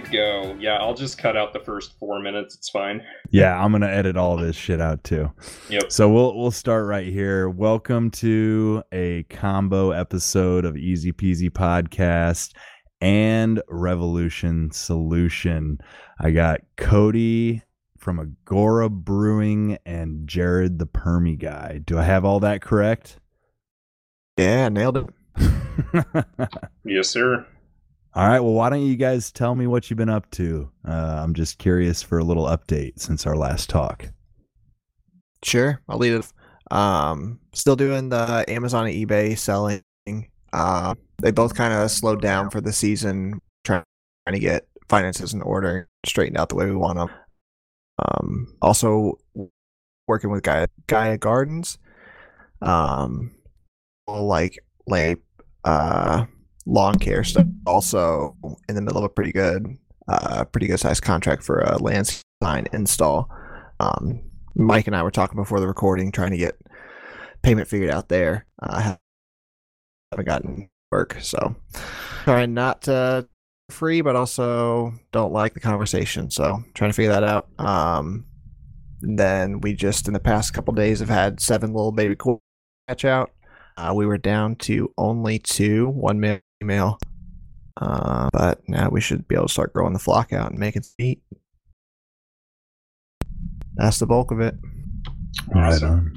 good to go. Yeah, I'll just cut out the first four minutes. It's fine. Yeah, I'm gonna edit all this shit out too. Yep. So we'll we'll start right here. Welcome to a combo episode of Easy Peasy Podcast and Revolution Solution. I got Cody from Agora Brewing and Jared the Permy guy. Do I have all that correct? Yeah, nailed it. Yes, sir. All right. Well, why don't you guys tell me what you've been up to? Uh, I'm just curious for a little update since our last talk. Sure, I'll lead it. Um, still doing the Amazon and eBay selling. Uh, they both kind of slowed down for the season, trying, trying to get finances in order, straightened out the way we want them. Um, also working with Gaia, Gaia Gardens. Um, like like uh lawn care stuff. Also in the middle of a pretty good, uh, pretty good sized contract for a land sign install. Um, Mike and I were talking before the recording, trying to get payment figured out there. I uh, haven't gotten work, so trying not to free, but also don't like the conversation. So trying to figure that out. Um, then we just in the past couple days have had seven little baby cool catch out. Uh, we were down to only two, one male, female. Uh, but now we should be able to start growing the flock out and making meat. That's the bulk of it. Right on.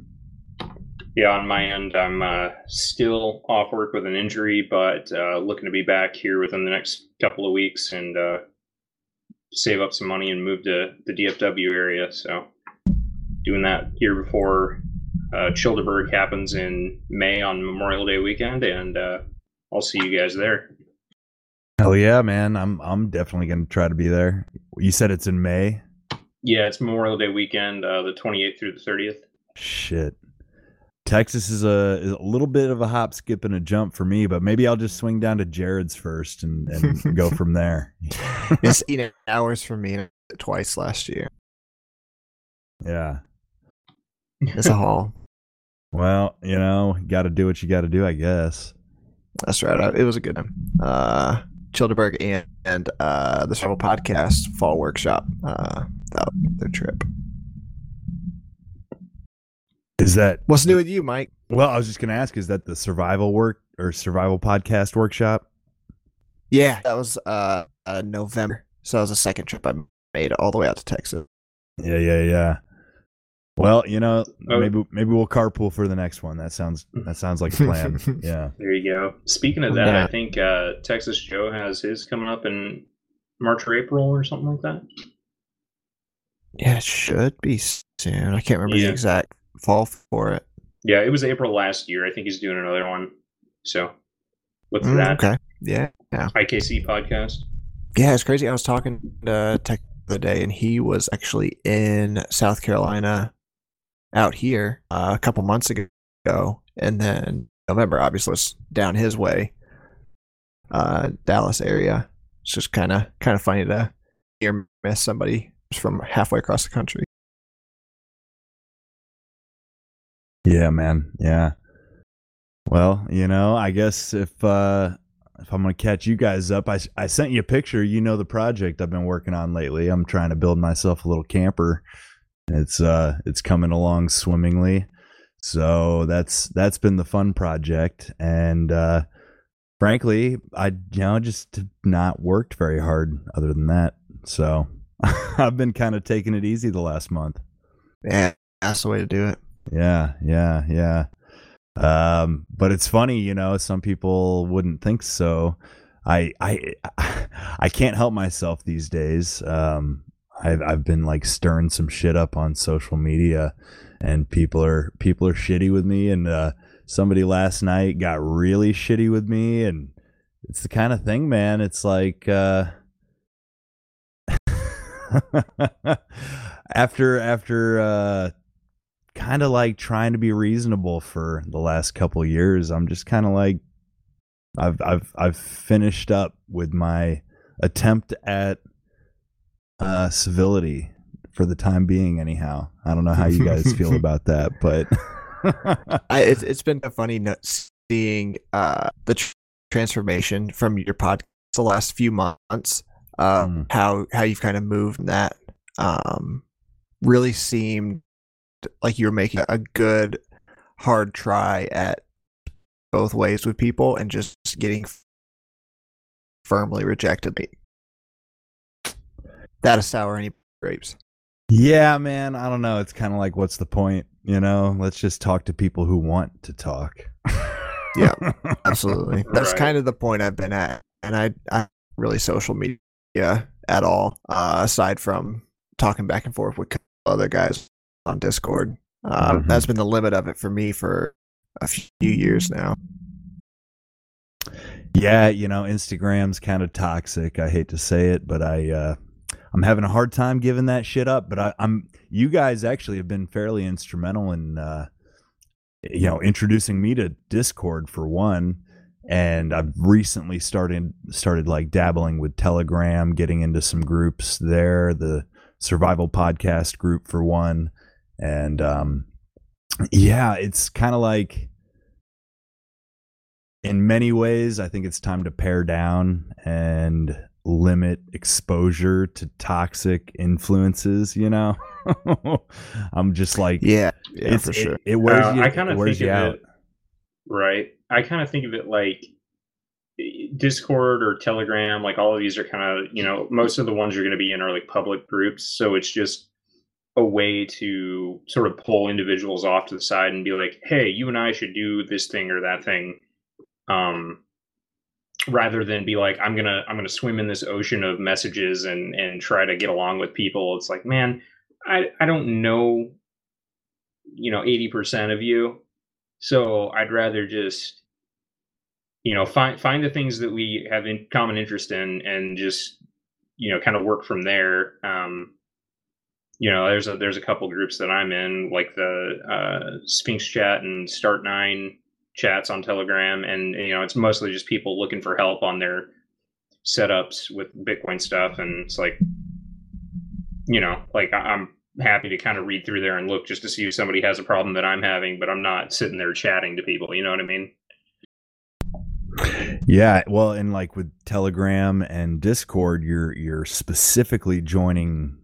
Yeah, on my end, I'm uh, still off work with an injury, but uh, looking to be back here within the next couple of weeks and uh, save up some money and move to the DFW area. So, doing that here before uh, Childeberg happens in May on Memorial Day weekend, and uh, I'll see you guys there. Hell yeah, man! I'm I'm definitely gonna try to be there. You said it's in May. Yeah, it's Memorial Day weekend, uh, the 28th through the 30th. Shit. Texas is a, is a little bit of a hop, skip, and a jump for me, but maybe I'll just swing down to Jared's first and, and go from there. it's eight hours for me twice last year. Yeah. It's a haul. Well, you know, got to do what you got to do, I guess. That's right. It was a good time. Uh, Childeberg and, and uh, the Survival Podcast Fall Workshop uh, their trip. Is that what's new with you, Mike? Well, I was just going to ask: Is that the survival work or survival podcast workshop? Yeah, that was uh, uh November. So that was a second trip I made all the way out to Texas. Yeah, yeah, yeah. Well, you know, oh. maybe maybe we'll carpool for the next one. That sounds that sounds like a plan. yeah. There you go. Speaking of that, yeah. I think uh, Texas Joe has his coming up in March or April or something like that. Yeah, it should be soon. I can't remember yeah. the exact fall for it. Yeah, it was April last year. I think he's doing another one. So what's mm, that? Okay. Yeah. Yeah. IKC podcast. Yeah, it's crazy. I was talking to Tech the other day, and he was actually in South Carolina out here uh, a couple months ago, and then November obviously was down his way, uh, Dallas area. It's just kind of kind of funny to hear miss somebody from halfway across the country. Yeah, man. Yeah. Well, you know, I guess if uh if I'm gonna catch you guys up, I I sent you a picture. You know the project I've been working on lately. I'm trying to build myself a little camper it's uh it's coming along swimmingly. So that's that's been the fun project and uh frankly, I you know just not worked very hard other than that. So I've been kind of taking it easy the last month. Yeah, that's the way to do it. Yeah, yeah, yeah. Um, but it's funny, you know, some people wouldn't think so. I I I can't help myself these days. Um, I've I've been like stirring some shit up on social media, and people are people are shitty with me. And uh, somebody last night got really shitty with me, and it's the kind of thing, man. It's like uh, after after uh, kind of like trying to be reasonable for the last couple years, I'm just kind of like I've I've I've finished up with my attempt at uh, civility for the time being. Anyhow, I don't know how you guys feel about that, but I, it's it's been a funny seeing uh, the tr- transformation from your podcast the last few months. uh, Mm. how how you've kind of moved that. Um, really seemed like you were making a good hard try at both ways with people and just getting firmly rejected. That is sour any grapes. Yeah, man. I don't know. It's kind of like, what's the point? You know, let's just talk to people who want to talk. Yeah, Absolutely. That's Right. kind of the point I've been at. And I, I really social media at all, uh, aside from talking back and forth with other guys on Discord. Um, Mhm. That's been the limit of it for me for a few years now. yeah, you know, Instagram's kind of toxic. I hate to say it, but I, uh, I'm having a hard time giving that shit up. But I, I'm, you guys actually have been fairly instrumental in, uh, you know, introducing me to Discord for one. And I've recently started started like dabbling with Telegram, getting into some groups there, the survival podcast group for one. And um yeah, it's kind of like in many ways, I think it's time to pare down and limit exposure to toxic influences, you know? I'm just like Yeah, yeah, it's for sure. It, wears Uh, you, I kind of think of out. it, right? I kind of think of it like Discord or Telegram. Like all of these are kind of, you know, most of the ones you're going to be in are like public groups. So it's just a way to sort of pull individuals off to the side and be like, "Hey, you and I should do this thing or that thing," um, rather than be like, "I'm gonna I'm gonna swim in this ocean of messages and and try to get along with people." It's like, man, I I don't know, you know, eighty percent of you, so I'd rather just you know find find the things that we have in common interest in and just you know kind of work from there um you know there's a there's a couple groups that i'm in like the uh sphinx chat and Start9 chats on telegram and you know it's mostly just people looking for help on their setups with bitcoin stuff and it's like you know like i'm happy to kind of read through there and look just to see if somebody has a problem that i'm having but i'm not sitting there chatting to people you know what i mean Yeah, well, and like with Telegram and Discord, you're you're specifically joining,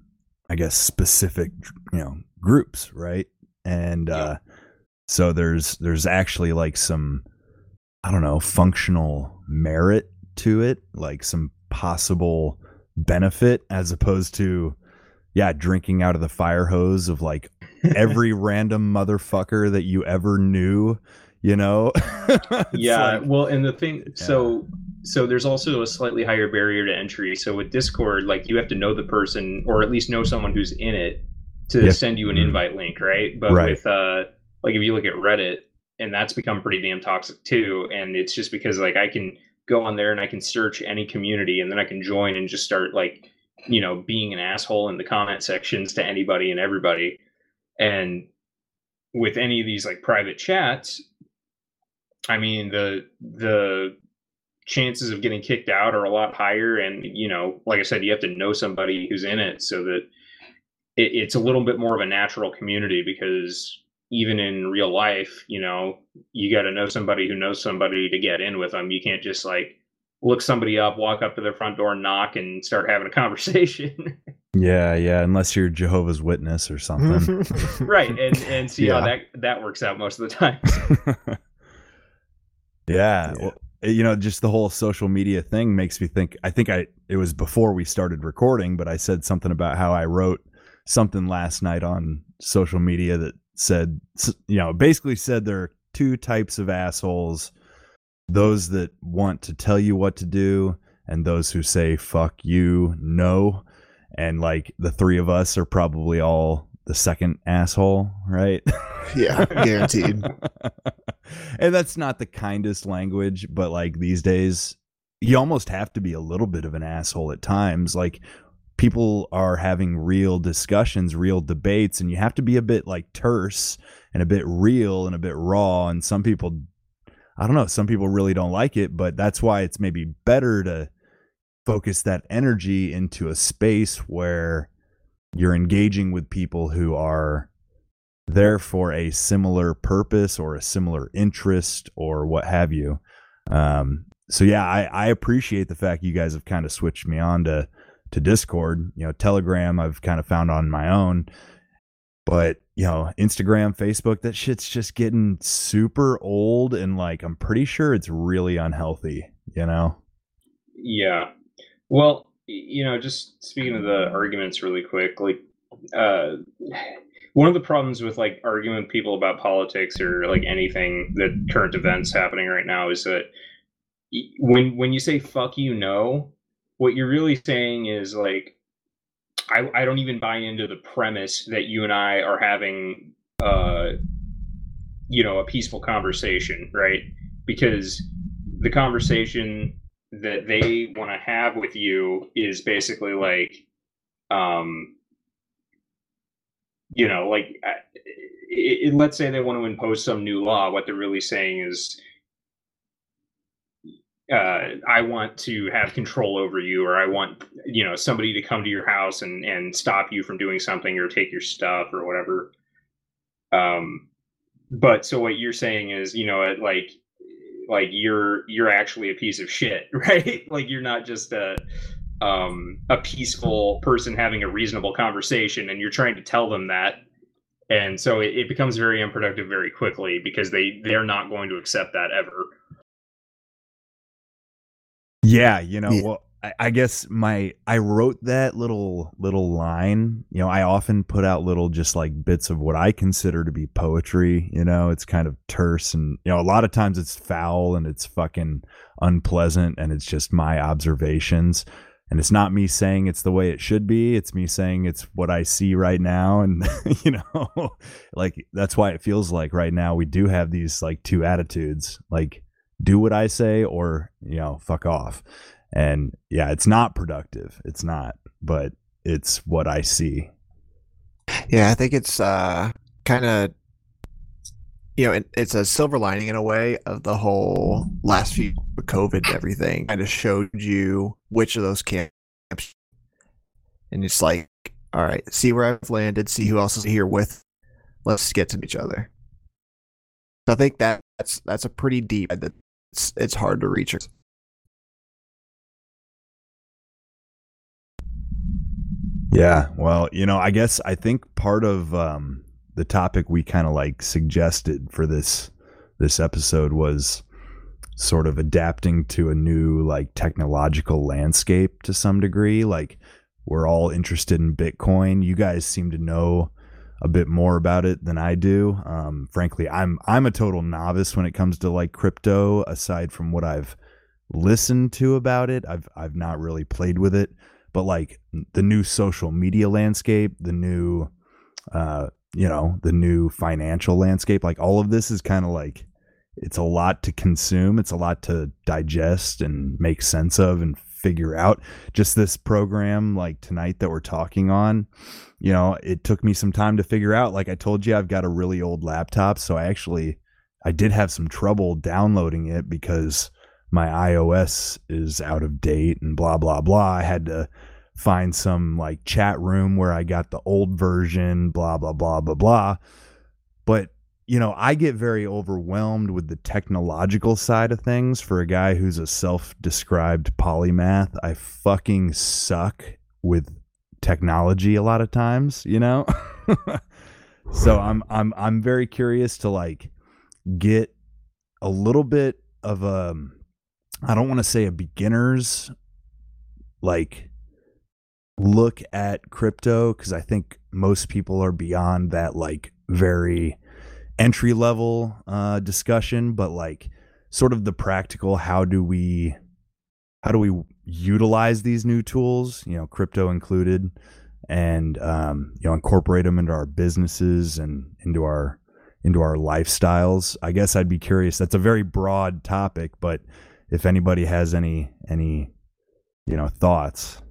I guess, specific you know groups, right? And Yeah. uh, so there's there's actually like some, I don't know, functional merit to it, like some possible benefit as opposed to, yeah, drinking out of the fire hose of like every random motherfucker that you ever knew. You know, yeah like- well and the thing so so there's also a slightly higher barrier to entry so with discord like you have to know the person or at least know someone who's in it to Yeah. send you an Mhm. invite link right but Right. with uh like if you look at reddit and that's become pretty damn toxic too and it's just because like i can go on there and i can search any community and then i can join and just start like you know being an asshole in the comment sections to anybody and everybody. And with any of these like private chats I mean the the chances of getting kicked out are a lot higher, and you know, like I said, you have to know somebody who's in it so that it, it's a little bit more of a natural community because even in real life, you know, you got to know somebody who knows somebody to get in with them. You can't just like look somebody up, walk up to their front door, knock, and start having a conversation. Yeah, yeah, unless you're Jehovah's Witness or something. right and and see how that that works out most of the time yeah, Yeah. well, eh, you know, just the whole social media thing makes me think. I think I it was before we started recording, but I said something about how I wrote something last night on social media that said, you know, basically said there are two types of assholes: those that want to tell you what to do, and those who say "fuck you," no. And like the three of us are probably all the second asshole, right? yeah, guaranteed. and that's not the kindest language, but like these days, you almost have to be a little bit of an asshole at times. Like people are having real discussions, real debates, and you have to be a bit like terse and a bit real and a bit raw. And some people, I don't know, some people really don't like it, but that's why it's maybe better to focus that energy into a space where you're engaging with people who are there for a similar purpose or a similar interest or what have you. Um, so yeah, I, I appreciate the fact you guys have kind of switched me on to to Discord. You know, Telegram I've kind of found on my own, but you know, Instagram, Facebook, that shit's just getting super old, and like I'm pretty sure it's really unhealthy. You know? Yeah. Well, you know, just speaking of the arguments really quick, like uh one of the problems with like arguing with people about politics or like anything that current events happening right now is that when when you say fuck you no what you're really saying is like I, I don't even buy into the premise that you and I are having uh you know a peaceful conversation right? Because the conversation that they want to have with you is basically like um you know like it, it, let's say they want to impose some new law what they're really saying is uh, I want to have control over you, or I want you know somebody to come to your house and and stop you from doing something or take your stuff or whatever. Um, but so what you're saying is, you know, like like you're you're actually a piece of shit, right? like you're not just a um, a peaceful person having a reasonable conversation, and you're trying to tell them that, and so it, it becomes very unproductive very quickly because they they're not going to accept that ever. Yeah, you know, yeah. well, I, I guess my I wrote that little little line. You know, I often put out little just like bits of what I consider to be poetry. You know, it's kind of terse and you know a lot of times it's foul and it's fucking unpleasant and it's just my observations and it's not me saying it's the way it should be it's me saying it's what i see right now and you know like that's why it feels like right now we do have these like two attitudes like do what i say or you know fuck off and yeah it's not productive it's not but it's what i see yeah i think it's uh kind of you know, it, it's a silver lining in a way of the whole last few COVID everything. Kind of showed you which of those camps, and it's like, all right, see where I've landed, see who else is here with. Let's get to each other. So I think that that's that's a pretty deep. It's it's hard to reach. Yeah, well, you know, I guess I think part of um, the topic we kind of like suggested for this this episode was sort of adapting to a new like technological landscape to some degree like we're all interested in bitcoin you guys seem to know a bit more about it than i do. Um, frankly i'm i'm a total novice when it comes to like crypto aside from what i've listened to about it. I've i've not really played with it. But like the new social media landscape the new uh, you know the new financial landscape like all of this is kind of like it's a lot to consume it's a lot to digest and make sense of and figure out just this program like tonight that we're talking on. You know it took me some time to figure out. Like i told you i've got a really old laptop so i actually i did have some trouble downloading it because my ios is out of date and blah blah blah. I had to find some like chat room where I got the old version, blah, blah, blah, blah, blah. But, you know, I get very overwhelmed with the technological side of things for a guy who's a self described polymath. I fucking suck with technology a lot of times, you know? so I'm I'm I'm very curious to like get a little bit of a I don't want to say a beginner's like look at crypto because I think most people are beyond that like very entry level uh, discussion, but like sort of the practical how do we how do we utilize these new tools, you know, crypto included, and um, you know incorporate them into our businesses and into our into our lifestyles. I guess I'd be curious. That's a very broad topic, but if anybody has any any you know thoughts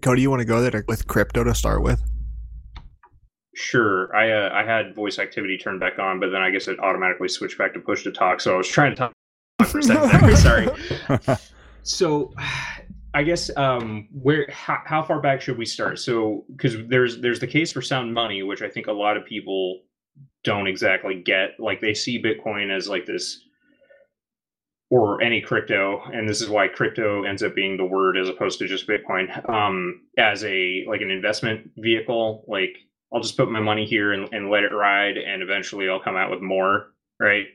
Cody, you want to go there with crypto to start with? Sure. I uh, I had voice activity turned back on, but then I guess it automatically switched back to push to talk. So I was trying to talk for a second. Sorry. so I guess um, where how, how far back should we start? So because there's there's the case for sound money, which I think a lot of people don't exactly get. Like they see Bitcoin as like this or any crypto, and this is why crypto ends up being the word as opposed to just Bitcoin, um, as a like an investment vehicle. Like I'll just put my money here and, and let it ride, and eventually I'll come out with more, right?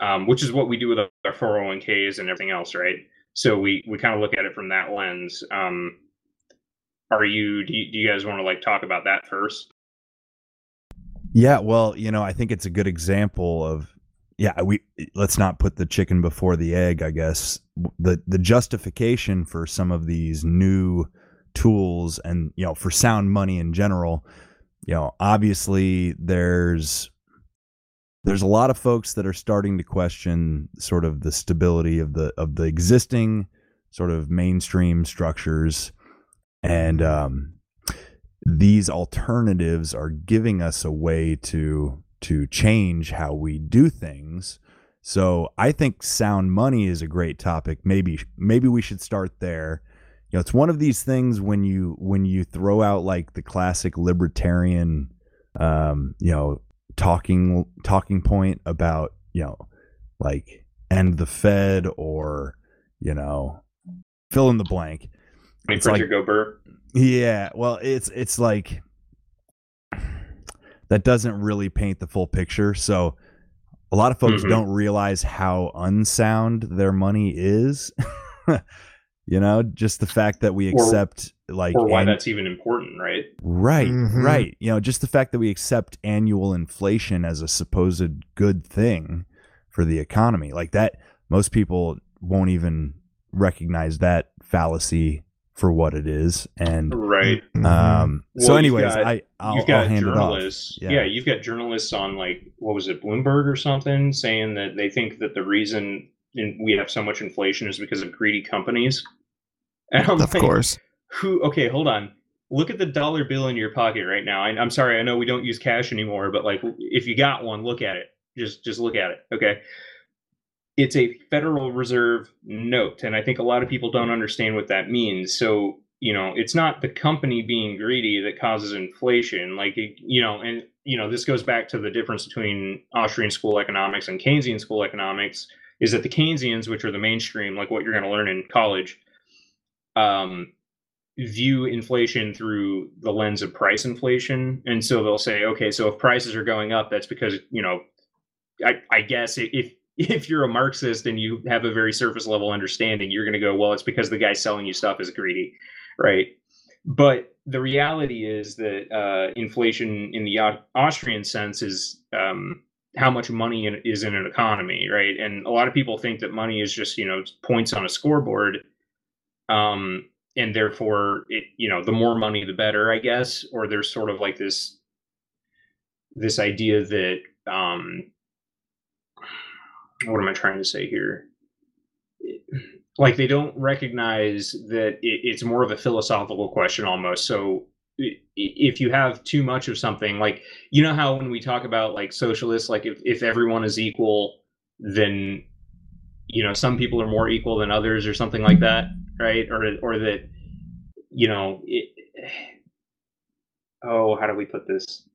Um, which is what we do with our 401ks and everything else, right? So we we kind of look at it from that lens. Um, are you do, you do you guys want to like talk about that first? Yeah, well, you know, I think it's a good example of yeah, we let's not put the chicken before the egg, I guess. The the justification for some of these new tools and you know, for sound money in general, you know, obviously there's there's a lot of folks that are starting to question sort of the stability of the of the existing sort of mainstream structures and um these alternatives are giving us a way to to change how we do things. So I think sound money is a great topic. Maybe maybe we should start there. You know, it's one of these things when you when you throw out like the classic libertarian um, you know, talking talking point about, you know, like end the Fed or, you know, fill in the blank. It's like, go burr. Yeah, well, it's it's like that doesn't really paint the full picture. So a lot of folks mm-hmm. don't realize how unsound their money is. you know, just the fact that we accept or, like or why an- that's even important, right? Right, mm-hmm. right. You know, just the fact that we accept annual inflation as a supposed good thing for the economy. Like that most people won't even recognize that fallacy for what it is and right mm-hmm. um well, so anyways got, i I'll, you've got I'll journalists yeah. yeah. you've got journalists on like what was it bloomberg or something saying that they think that the reason we have so much inflation is because of greedy companies and of like, course who okay hold on look at the dollar bill in your pocket right now I, i'm sorry i know we don't use cash anymore but like if you got one look at it just just look at it okay it's a Federal Reserve note. And I think a lot of people don't understand what that means. So, you know, it's not the company being greedy that causes inflation. Like, you know, and, you know, this goes back to the difference between Austrian school economics and Keynesian school economics is that the Keynesians, which are the mainstream, like what you're going to learn in college, um, view inflation through the lens of price inflation. And so they'll say, okay, so if prices are going up, that's because, you know, I, I guess if if you're a Marxist and you have a very surface level understanding, you're going to go, well, it's because the guy selling you stuff is greedy, right? But the reality is that uh, inflation in the Austrian sense is um, how much money is in an economy, right? And a lot of people think that money is just you know points on a scoreboard, um, and therefore it you know the more money the better, I guess. Or there's sort of like this this idea that um, what am I trying to say here? Like they don't recognize that it, it's more of a philosophical question almost. So if you have too much of something, like you know how when we talk about like socialists, like if, if everyone is equal, then you know some people are more equal than others or something like that, right? Or or that you know it, oh how do we put this?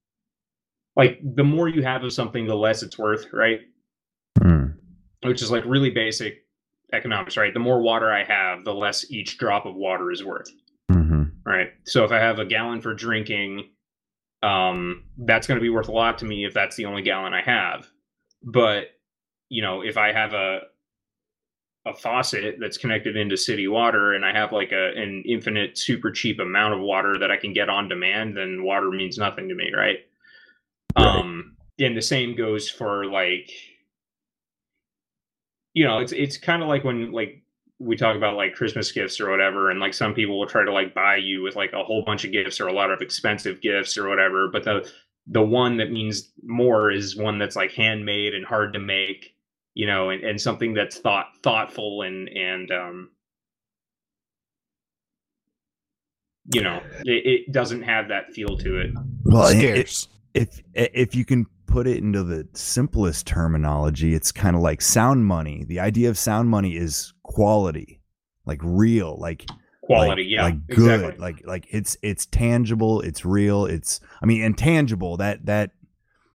Like the more you have of something, the less it's worth, right? Hmm. which is like really basic economics, right? The more water I have, the less each drop of water is worth. Right. So if I have a gallon for drinking, um, that's going to be worth a lot to me if that's the only gallon I have. But you know, if I have a a faucet that's connected into city water and I have like a an infinite super cheap amount of water that I can get on demand, then water means nothing to me, right? right. Um and the same goes for like you know, it's it's kind of like when like we talk about like Christmas gifts or whatever, and like some people will try to like buy you with like a whole bunch of gifts or a lot of expensive gifts or whatever. But the the one that means more is one that's like handmade and hard to make, you know, and, and something that's thought thoughtful and and um you know, it, it doesn't have that feel to it. Well, it, if if you can put it into the simplest terminology, it's kind of like sound money. The idea of sound money is quality, like real, like quality, like, yeah, like good, exactly. like like it's it's tangible, it's real, it's I mean intangible. That that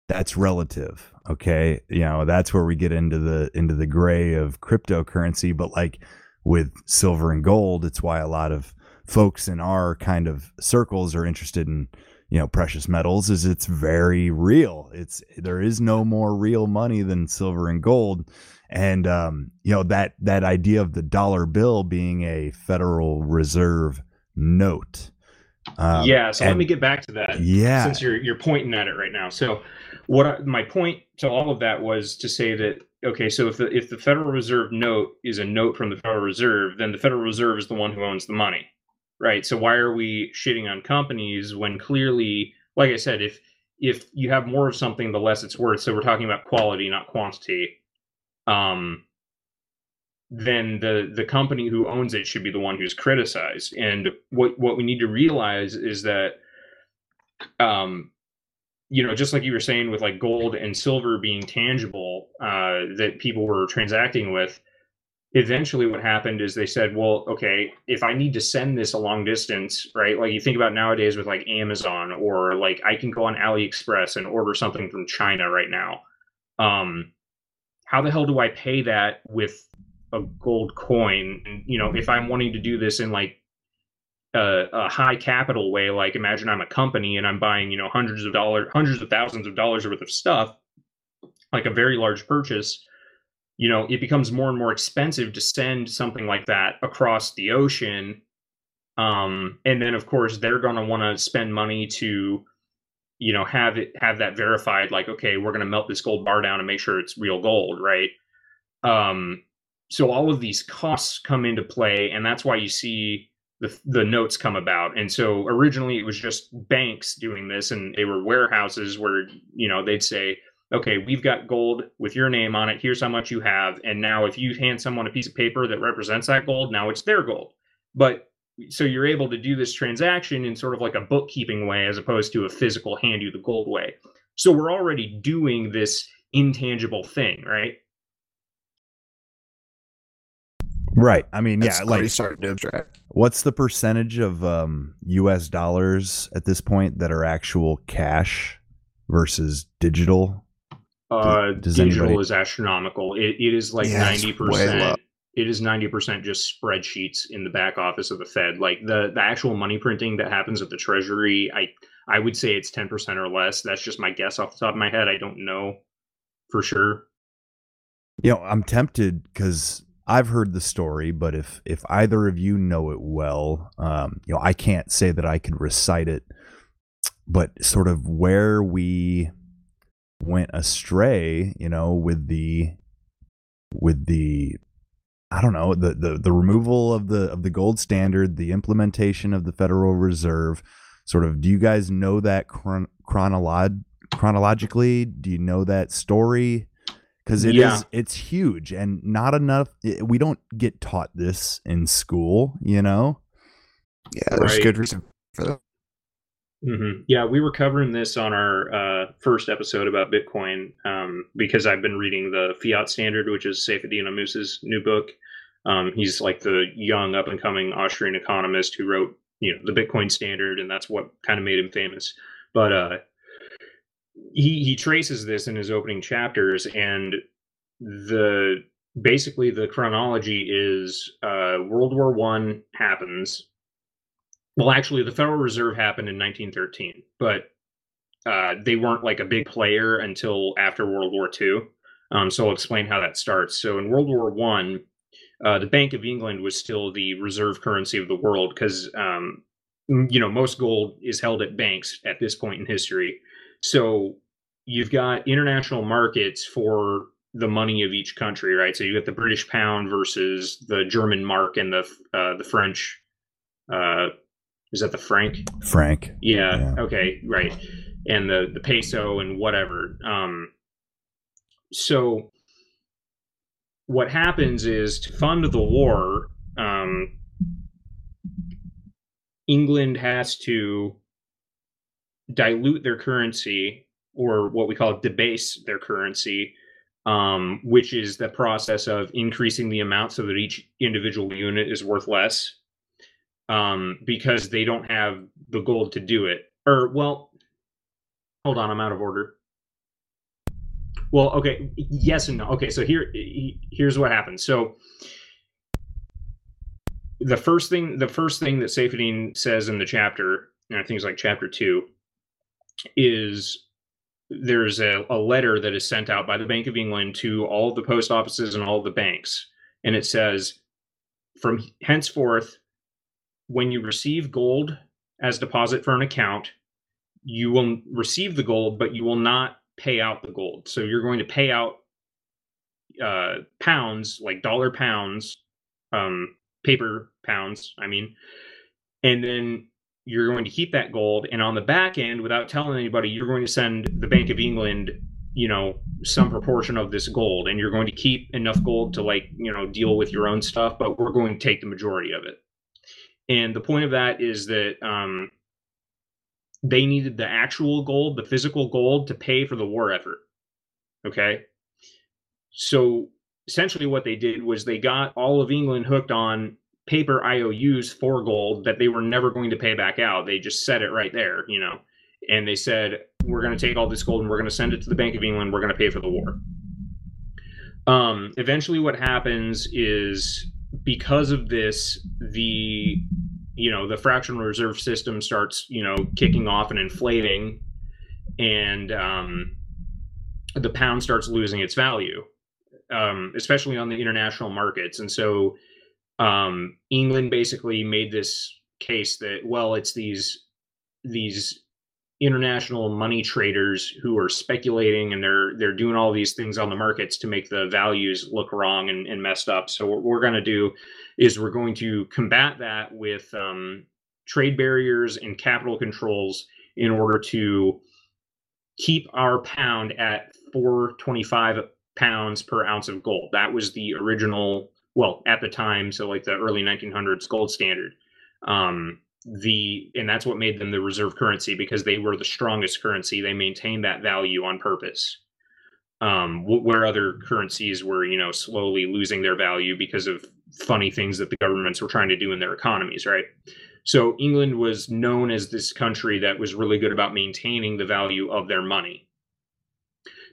that's relative. Okay. You know, that's where we get into the into the gray of cryptocurrency. But like with silver and gold, it's why a lot of folks in our kind of circles are interested in you know precious metals is it's very real. It's there is no more real money than silver and gold. And um, you know that that idea of the dollar bill being a federal reserve note um, yeah so let me get back to that yeah. since you're you're pointing at it right now. So what I, my point to all of that was to say that okay so if the if the federal reserve note is a note from the federal reserve then the federal reserve is the one who owns the money right? So why are we shitting on companies when clearly, like I said, if if you have more of something, the less it's worth. So we're talking about quality, not quantity. Um, then the the company who owns it should be the one who's criticized. And what what we need to realize is that, um, you know, just like you were saying with like gold and silver being tangible, uh, that people were transacting with eventually what happened is they said well okay if i need to send this a long distance right? Like you think about nowadays with like amazon or like i can go on aliexpress and order something from china right now. Um how the hell do i pay that with a gold coin? And you know if i'm wanting to do this in like a, a high capital way like imagine i'm a company and i'm buying you know hundreds of dollars hundreds of thousands of dollars worth of stuff like a very large purchase you know, it becomes more and more expensive to send something like that across the ocean. Um, and then of course they're going to want to spend money to, you know, have it have that verified. Like, okay, we're going to melt this gold bar down and make sure it's real gold, right? Um, so all of these costs come into play, and that's why you see the the notes come about. And so originally it was just banks doing this, and they were warehouses where you know they'd say okay, we've got gold with your name on it. Here's how much you have. And now if you hand someone a piece of paper that represents that gold, now it's their gold. But so you're able to do this transaction in sort of like a bookkeeping way as opposed to a physical hand you the gold way. So we're already doing this intangible thing, right? Right. I mean, That's yeah, like starting to abstract. What's the percentage of um, U.S. dollars at this point that are actual cash versus digital? Uh, Does digital anybody... is astronomical. It, it is like ninety yeah, percent. It is ninety percent just spreadsheets in the back office of the Fed. Like the the actual money printing that happens at the Treasury, I I would say it's ten percent or less. That's just my guess off the top of my head. I don't know for sure. You know, I'm tempted because I've heard the story, but if if either of you know it well, um, you know, I can't say that I could recite it, but sort of where we went astray, you know, with the with the I don't know the the the removal of the of the gold standard, the implementation of the Federal Reserve. Sort of, do you guys know that chron- chronolog- chronologically? Do you know that story? Because it yeah. is it's huge and not enough. It, we don't get taught this in school, you know. Yeah, there's right. good reason for that. Mm-hmm. Yeah, we were covering this on our uh, first episode about Bitcoin um, because I've been reading the Fiat Standard, which is Saifedean Ammous's new book. Um, he's like the young, up and coming Austrian economist who wrote, you know, the Bitcoin Standard, and that's what kind of made him famous. But uh, he he traces this in his opening chapters, and the basically the chronology is uh, World War One happens well, actually, the Federal Reserve happened in 1913, but uh, they weren't like a big player until after World War II. Um, so I'll explain how that starts. So in World War One, uh, the Bank of England was still the reserve currency of the world because um, you know most gold is held at banks at this point in history. So you've got international markets for the money of each country, right? So you got the British pound versus the German mark and the uh, the French uh, is that the franc? Franc. Yeah, yeah. Okay. Right. And the the peso and whatever. Um, so what happens is to fund the war, um, England has to dilute their currency or what we call debase their currency, um, which is the process of increasing the amount so that each individual unit is worth less um, because they don't have the gold to do it. Or well, hold on, I'm out of order. Well, okay, yes and no. Okay, so here here's what happens. So the first thing the first thing that Saifedean says in the chapter, and I think it's like chapter two, is there's a, a letter that is sent out by the Bank of England to all the post offices and all the banks, and it says, from henceforth, when you receive gold as deposit for an account, you will receive the gold, but you will not pay out the gold. So you're going to pay out uh, pounds, like dollar pounds, um, paper pounds, I mean, and then you're going to keep that gold. And on the back end, without telling anybody, you're going to send the Bank of England, you know, some proportion of this gold, and you're going to keep enough gold to like, you know, deal with your own stuff, but we're going to take the majority of it. And the point of that is that um, they needed the actual gold, the physical gold, to pay for the war effort. Okay. So essentially, what they did was they got all of England hooked on paper IOUs for gold that they were never going to pay back out. They just said it right there, you know. And they said, we're going to take all this gold and we're going to send it to the Bank of England. We're going to pay for the war. Um, eventually, what happens is because of this, the you know the fractional reserve system starts you know kicking off and inflating, and um, the pound starts losing its value, um, especially on the international markets. And so um, England basically made this case that well, it's these these international money traders who are speculating and they're they're doing all these things on the markets to make the values look wrong and, and messed up. So what we're going to do is we're going to combat that with um, trade barriers and capital controls in order to keep our pound at 425 pounds per ounce of gold. That was the original well at the time so like the early 1900s gold standard um, the and that's what made them the reserve currency because they were the strongest currency. They maintained that value on purpose. Um, where other currencies were you know slowly losing their value because of funny things that the governments were trying to do in their economies right? So england was known as this country that was really good about maintaining the value of their money.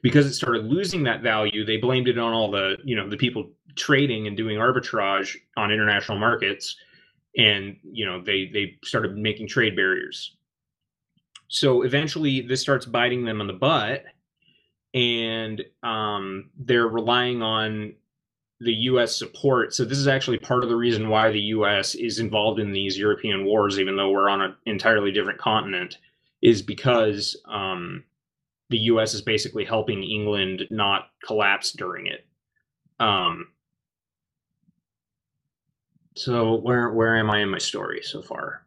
Because it started losing that value they blamed it on all the you know the people trading and doing arbitrage on international markets and you know they they started making trade barriers so eventually this starts biting them on the butt and um, they're relying on the US support. So this is actually part of the reason why the US is involved in these European wars, even though we're on an entirely different continent, is because um, the US is basically helping England not collapse during it. Um, so where where am I in my story so far?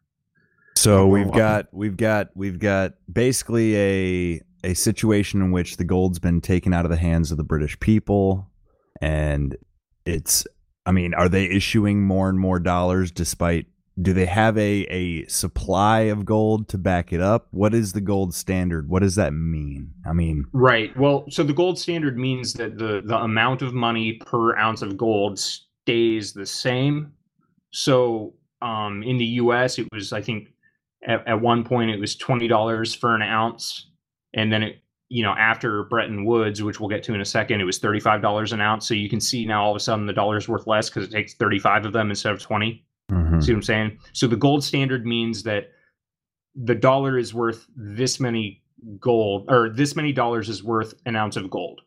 So we've got we've got we've got basically a a situation in which the gold's been taken out of the hands of the British people and it's I mean, are they issuing more and more dollars despite do they have a a supply of gold to back it up? What is the gold standard? What does that mean? I mean, right. Well, so the gold standard means that the the amount of money per ounce of gold stays the same so um, in the U.S., it was I think at, at one point it was twenty dollars for an ounce, and then it you know after Bretton Woods, which we'll get to in a second, it was thirty five dollars an ounce. So you can see now all of a sudden the dollar's worth less because it takes thirty five of them instead of 20 mm-hmm. See what I'm saying? So the gold standard means that the dollar is worth this many gold or this many dollars is worth an ounce of gold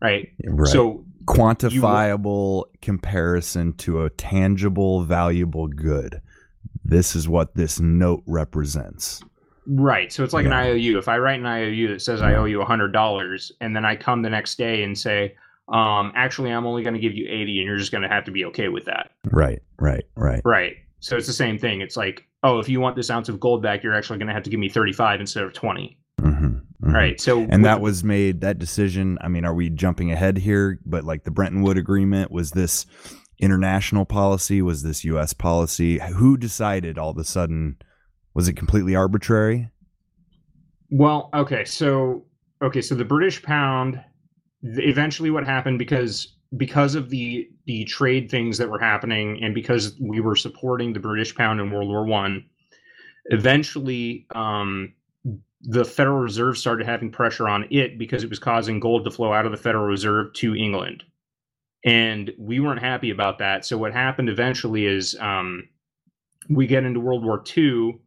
right? right. So quantifiable you, comparison to a tangible, valuable good. This is what this note represents. Right. So it's like yeah. an IOU. If I write an IOU that says I owe you $100 and then I come the next day and say, um, actually, I'm only going to give you 80 and you're just going to have to be okay with that. Right, right, right. Right. So it's the same thing. It's like, oh, if you want this ounce of gold back, you're actually going to have to give me 35 instead of 20. Mm-hmm. Mm-hmm. Right. So and that was made that decision. I mean, are we jumping ahead here? But like the Bretton Wood Agreement was this international policy? Was this U.S. policy? Who decided all of a sudden? Was it completely arbitrary? Well, okay, so okay, so the British pound. Eventually, what happened because because of the the trade things that were happening, and because we were supporting the British pound in World War One, eventually um, the Federal Reserve started having pressure on it because it was causing gold to flow out of the Federal Reserve to England. And we weren't happy about that. So what happened eventually is um, we get into World War II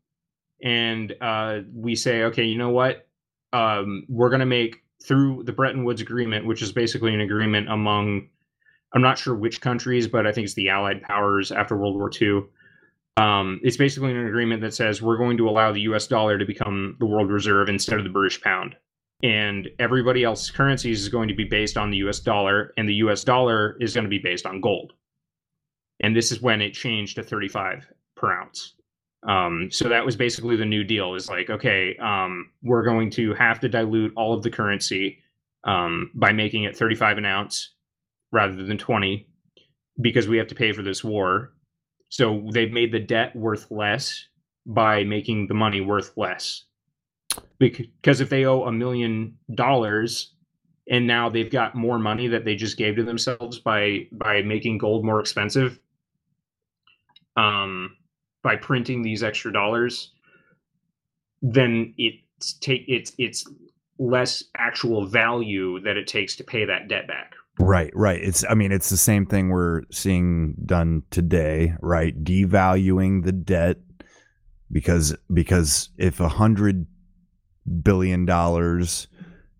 and uh, we say, okay, you know what? Um, we're going to make through the Bretton Woods Agreement, which is basically an agreement among, I'm not sure which countries, but I think it's the Allied powers after World War II. Um, it's basically an agreement that says we're going to allow the US dollar to become the world reserve instead of the British pound. And everybody else's currencies is going to be based on the US dollar, and the US dollar is going to be based on gold. And this is when it changed to 35 per ounce. Um, so that was basically the new deal is like, okay, um, we're going to have to dilute all of the currency um, by making it 35 an ounce rather than 20 because we have to pay for this war. So they've made the debt worth less by making the money worth less. Because if they owe a million dollars and now they've got more money that they just gave to themselves by by making gold more expensive, um, by printing these extra dollars, then it's take it's it's less actual value that it takes to pay that debt back. Right, right. It's I mean it's the same thing we're seeing done today, right? Devaluing the debt because because if a hundred billion dollars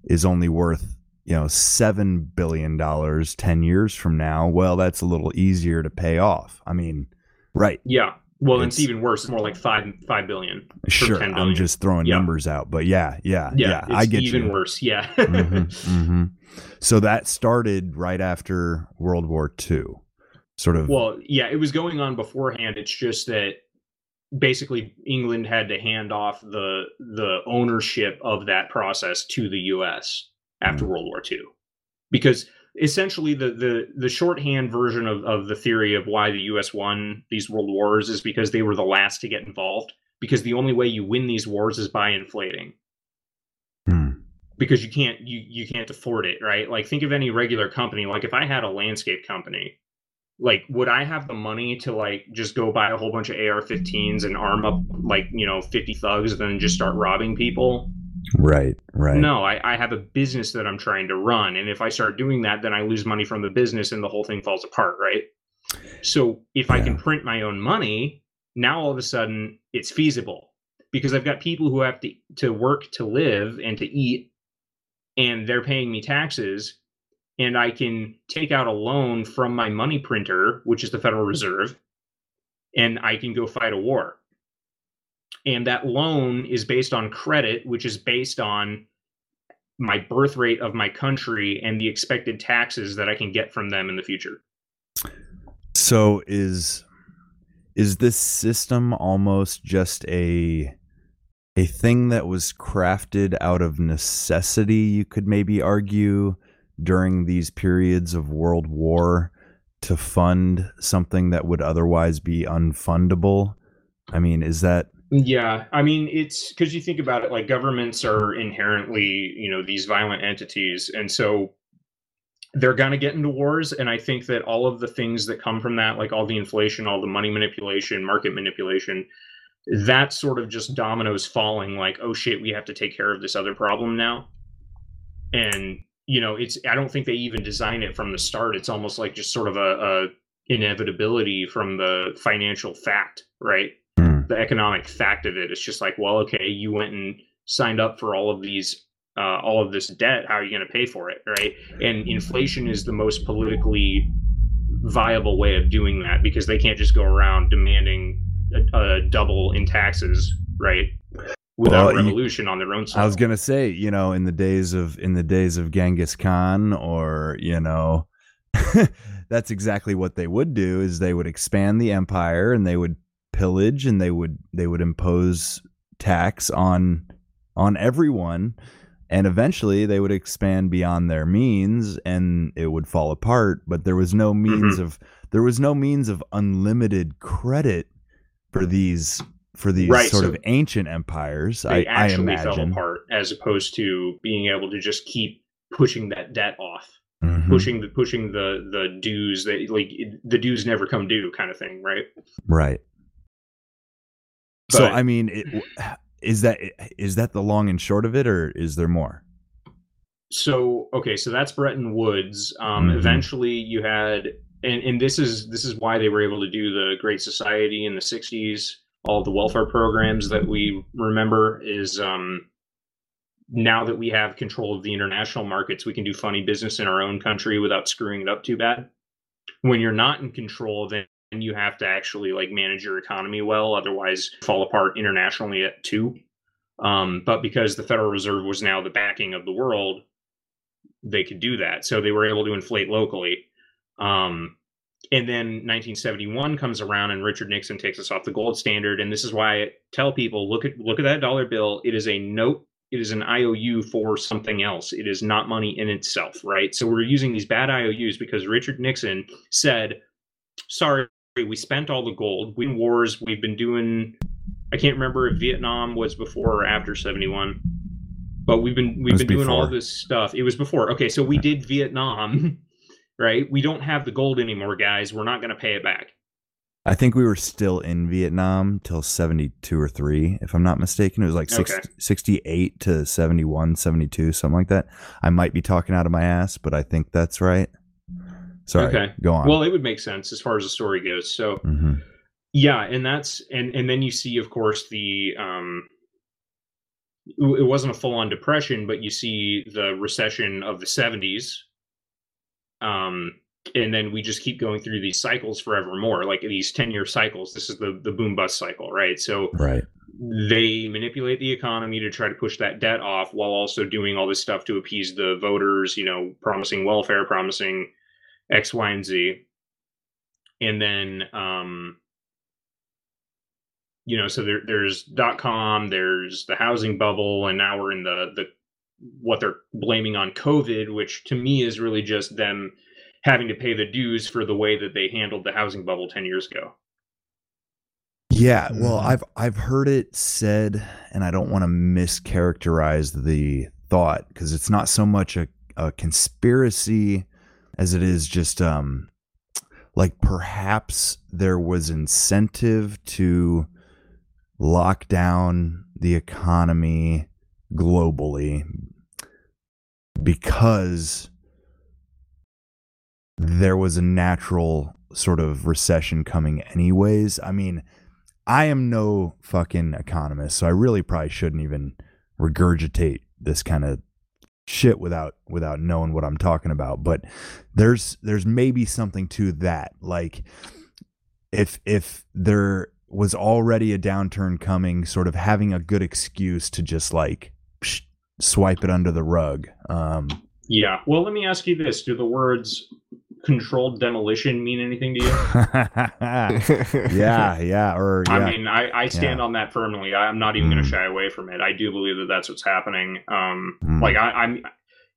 is only worth you know seven billion dollars 10 years from now well that's a little easier to pay off i mean right yeah well, it's, it's, even worse. It's more like five five billion. Sure, I'm just throwing numbers out, but yeah, yeah, yeah. yeah I get even you. worse. Yeah. mm-hmm, mm-hmm. So that started right after World War II, sort of. Well, yeah, it was going on beforehand. It's just that basically England had to hand off the the ownership of that process to the U.S. after mm-hmm. World War II, because essentially the the the shorthand version of, of the theory of why the US won these world wars is because they were the last to get involved because the only way you win these wars is by inflating. Hmm. because you can't you you can't afford it right? Like think of any regular company. Like if i had a landscape company like would i have the money to like just go buy a whole bunch of ar-15s and arm up like you know 50 thugs and then just start robbing people Right, right. No, I, I have a business that I'm trying to run. And if I start doing that, then I lose money from the business and the whole thing falls apart, right? So if yeah. I can print my own money, now all of a sudden it's feasible because I've got people who have to, to work to live and to eat, and they're paying me taxes. And I can take out a loan from my money printer, which is the Federal Reserve, and I can go fight a war and that loan is based on credit which is based on my birth rate of my country and the expected taxes that I can get from them in the future. So is is this system almost just a a thing that was crafted out of necessity you could maybe argue during these periods of world war to fund something that would otherwise be unfundable? I mean, is that yeah, I mean it's because you think about it, like governments are inherently, you know, these violent entities, and so they're gonna get into wars. And I think that all of the things that come from that, like all the inflation, all the money manipulation, market manipulation, that sort of just dominoes falling. Like, oh shit, we have to take care of this other problem now. And you know, it's I don't think they even design it from the start. It's almost like just sort of a, a inevitability from the financial fact, right? The economic fact of it. It's just like, well, okay, you went and signed up for all of these uh, all of this debt. How are you going to pay for it, right? And inflation is the most politically viable way of doing that because they can't just go around demanding a, a double in taxes, right? Without well, revolution you, on their own. Side. I was gonna say, you know, in the days of in the days of Genghis Khan, or you know, that's exactly what they would do is they would expand the empire and they would pillage and they would they would impose tax on on everyone. And eventually they would expand beyond their means and it would fall apart. But there was no means mm-hmm. of there was no means of unlimited credit for these for these right, sort so of ancient empires they I, actually I fell apart as opposed to being able to just keep pushing that debt off mm-hmm. pushing the pushing the the dues that like the dues never come due kind of thing right? Right so I mean, it, is that is that the long and short of it, or is there more? So okay, so that's Bretton Woods. Um, Mhm. Eventually, you had, and and this is this is why they were able to do the Great Society in the '60s. All the welfare programs that we remember is um, now that we have control of the international markets, we can do funny business in our own country without screwing it up too bad. When you're not in control, then you have to actually like manage your economy well, otherwise fall apart internationally at two. Um, but because the Federal Reserve was now the backing of the world, they could do that. So they were able to inflate locally. Um, and then 1971 comes around and Richard Nixon takes us off the gold standard. And this is why I tell people look at look at that dollar bill. It is a note, it is an IOU for something else. It is not money in itself, right? So we're using these bad IOUs because Richard Nixon said, sorry, we spent all the gold. We in hmm. wars, we've been doing I can't remember if Vietnam was before or after 71 but we've been we've been doing all this stuff. It was before. Okay, so we did Vietnam, right? We don't have the gold anymore, guys. We're not going to pay it back. I think we were still in Vietnam till 72 or 3, if I'm not mistaken. It was like Okay. 68 to 71, 72, something like that. I might be talking out of my ass, but I think that's right. Sorry. Okay. Go on. Well, it would make sense as far as the story goes. So, hmm yeah, and that's and and then you see of course the um it wasn't a full-on depression, but you see the recession of the 70s. Um and then we just keep going through these cycles forevermore, like these 10-year cycles. This is the the boom bust cycle, right? So Right. they manipulate the economy to try to push that debt off while also doing all this stuff to appease the voters, you know, promising welfare, promising X, Y, and Z. And then, um, you know, so there, there's dot com, there's the housing bubble, and now we're in the, the, what they're blaming on COVID, which to me is really just them having to pay the dues for the way that they handled the housing bubble 10 years ago. Yeah, well, Mhm. I've I've heard it said, and I don't want to mischaracterize the thought because it's not so much a, a conspiracy as it is just um like perhaps there was incentive to lock down the economy globally because there was a natural sort of recession coming anyways. I mean, I am no fucking economist, so I really probably shouldn't even regurgitate this kind of shit without without knowing what I'm talking about. But there's there's maybe something to that. Like if if there was already a downturn coming, sort of having a good excuse to just like psh, swipe it under the rug. Um, Yeah. Well, let me ask you this: Do the words "controlled demolition" mean anything to you? yeah, yeah, or yeah. I mean, I, I stand Yeah. on that firmly. I'm not even going Mm. to shy away from it. I do believe that that's what's happening. Um, Mm. Like I, I'm,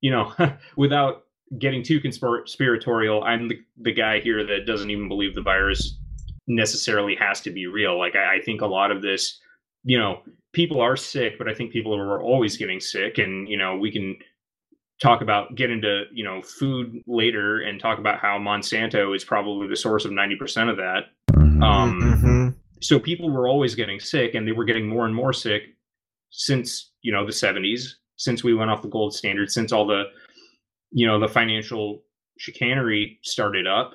you know, without getting too conspiratorial, I'm the, the guy here that doesn't even believe the virus necessarily has to be real. Like I, I think a lot of this, you know, people are sick, but I think people are always getting sick, and you know, we can talk about get into you know food later and talk about how Monsanto is probably the source of 90% of that. Mhm. Um, Mhm. so people were always getting sick and they were getting more and more sick since you know the 70s since we went off the gold standard since all the you know the financial chicanery started up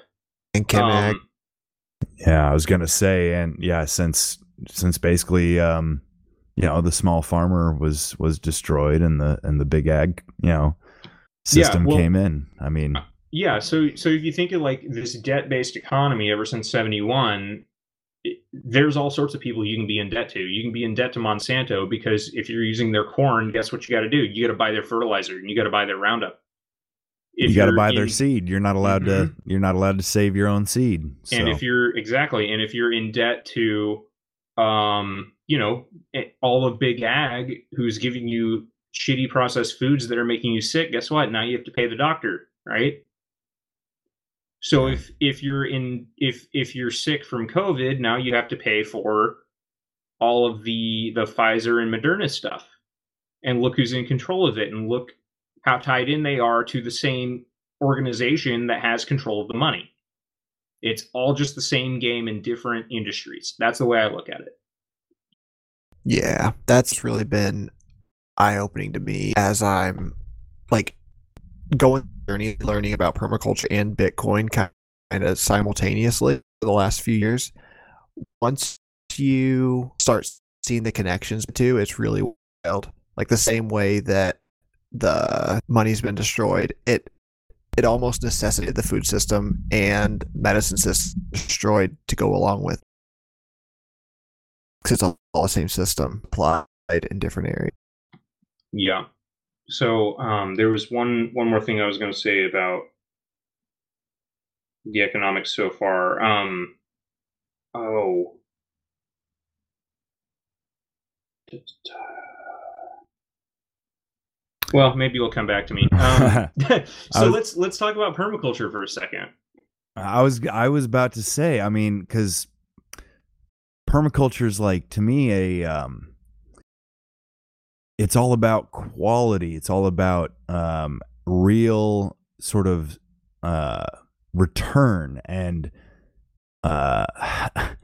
And Kemek. Um, Yeah, I was gonna say, and yeah, since since basically, um, you know, the small farmer was was destroyed, and the and the big ag, you know, Yeah, system well- came in. I mean, yeah so so if you think of like this debt-based economy ever since 71 there's all sorts of people you can be in debt to you can be in debt to monsanto because if you're using their corn guess what you got to do you got to buy their fertilizer and you got to buy their roundup If you got to buy their in- seed. You're not allowed to. You're not allowed to save your own seed. So. and if you're exactly and if you're in debt to um you know all of big ag who's giving you shitty processed foods that are making you sick guess what? Now you have to pay the doctor right? So if if you're in if if you're sick from covid now you have to pay for all of the the pfizer and moderna stuff. And look who's in control of it and look how tied in they are to the same organization that has control of the money. It's all just the same game in different industries. That's the way I look at it. Yeah, that's really been eye opening to me as I'm like going journey learning about permaculture and Bitcoin kind of simultaneously for the last few years. Once you start seeing the connections to, it's really wild. Like the same way that the money's been destroyed, it it almost necessitated the food system and medicine system destroyed to go along with because it's all, all the same system applied in different areas. Yeah. So um, there was one one more thing I was going to say about the economics so far. Um, oh. Well, maybe you'll come back to me. Um, so was- let's let's talk about permaculture for a second. I was I was about to say, I mean, because permaculture is like to me a um, it's all about quality. It's all about um, real sort of uh, return and uh,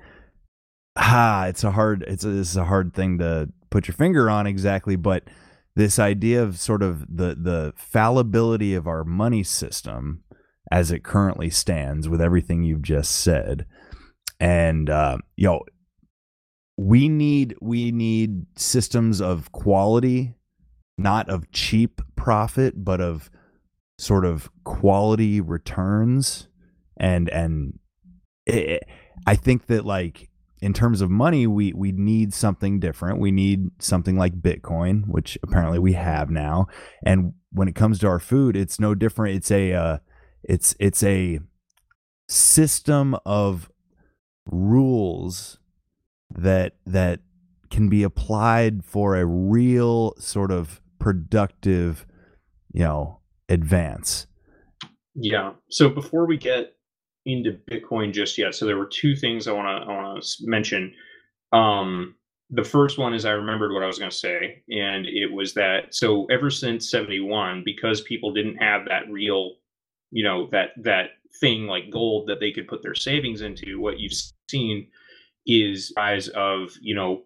ah, it's a hard it's a, it's a hard thing to put your finger on exactly, but this idea of sort of the the fallibility of our money system as it currently stands with everything you've just said and uh, know we need we need systems of quality not of cheap profit but of sort of quality returns and and it, i think that like in terms of money we we need something different. We need something like bitcoin which apparently we have now. And when it comes to our food it's no different. It's a uh, it's it's a system of rules that that can be applied for a real sort of productive you know advance Yeah. So before we get into Bitcoin just yet, so there were two things I want to I want to mention. Um, the first one is I remembered what I was going to say, and it was that so ever since '71, because people didn't have that real, you know, that that thing like gold that they could put their savings into, what you've seen is rise of you know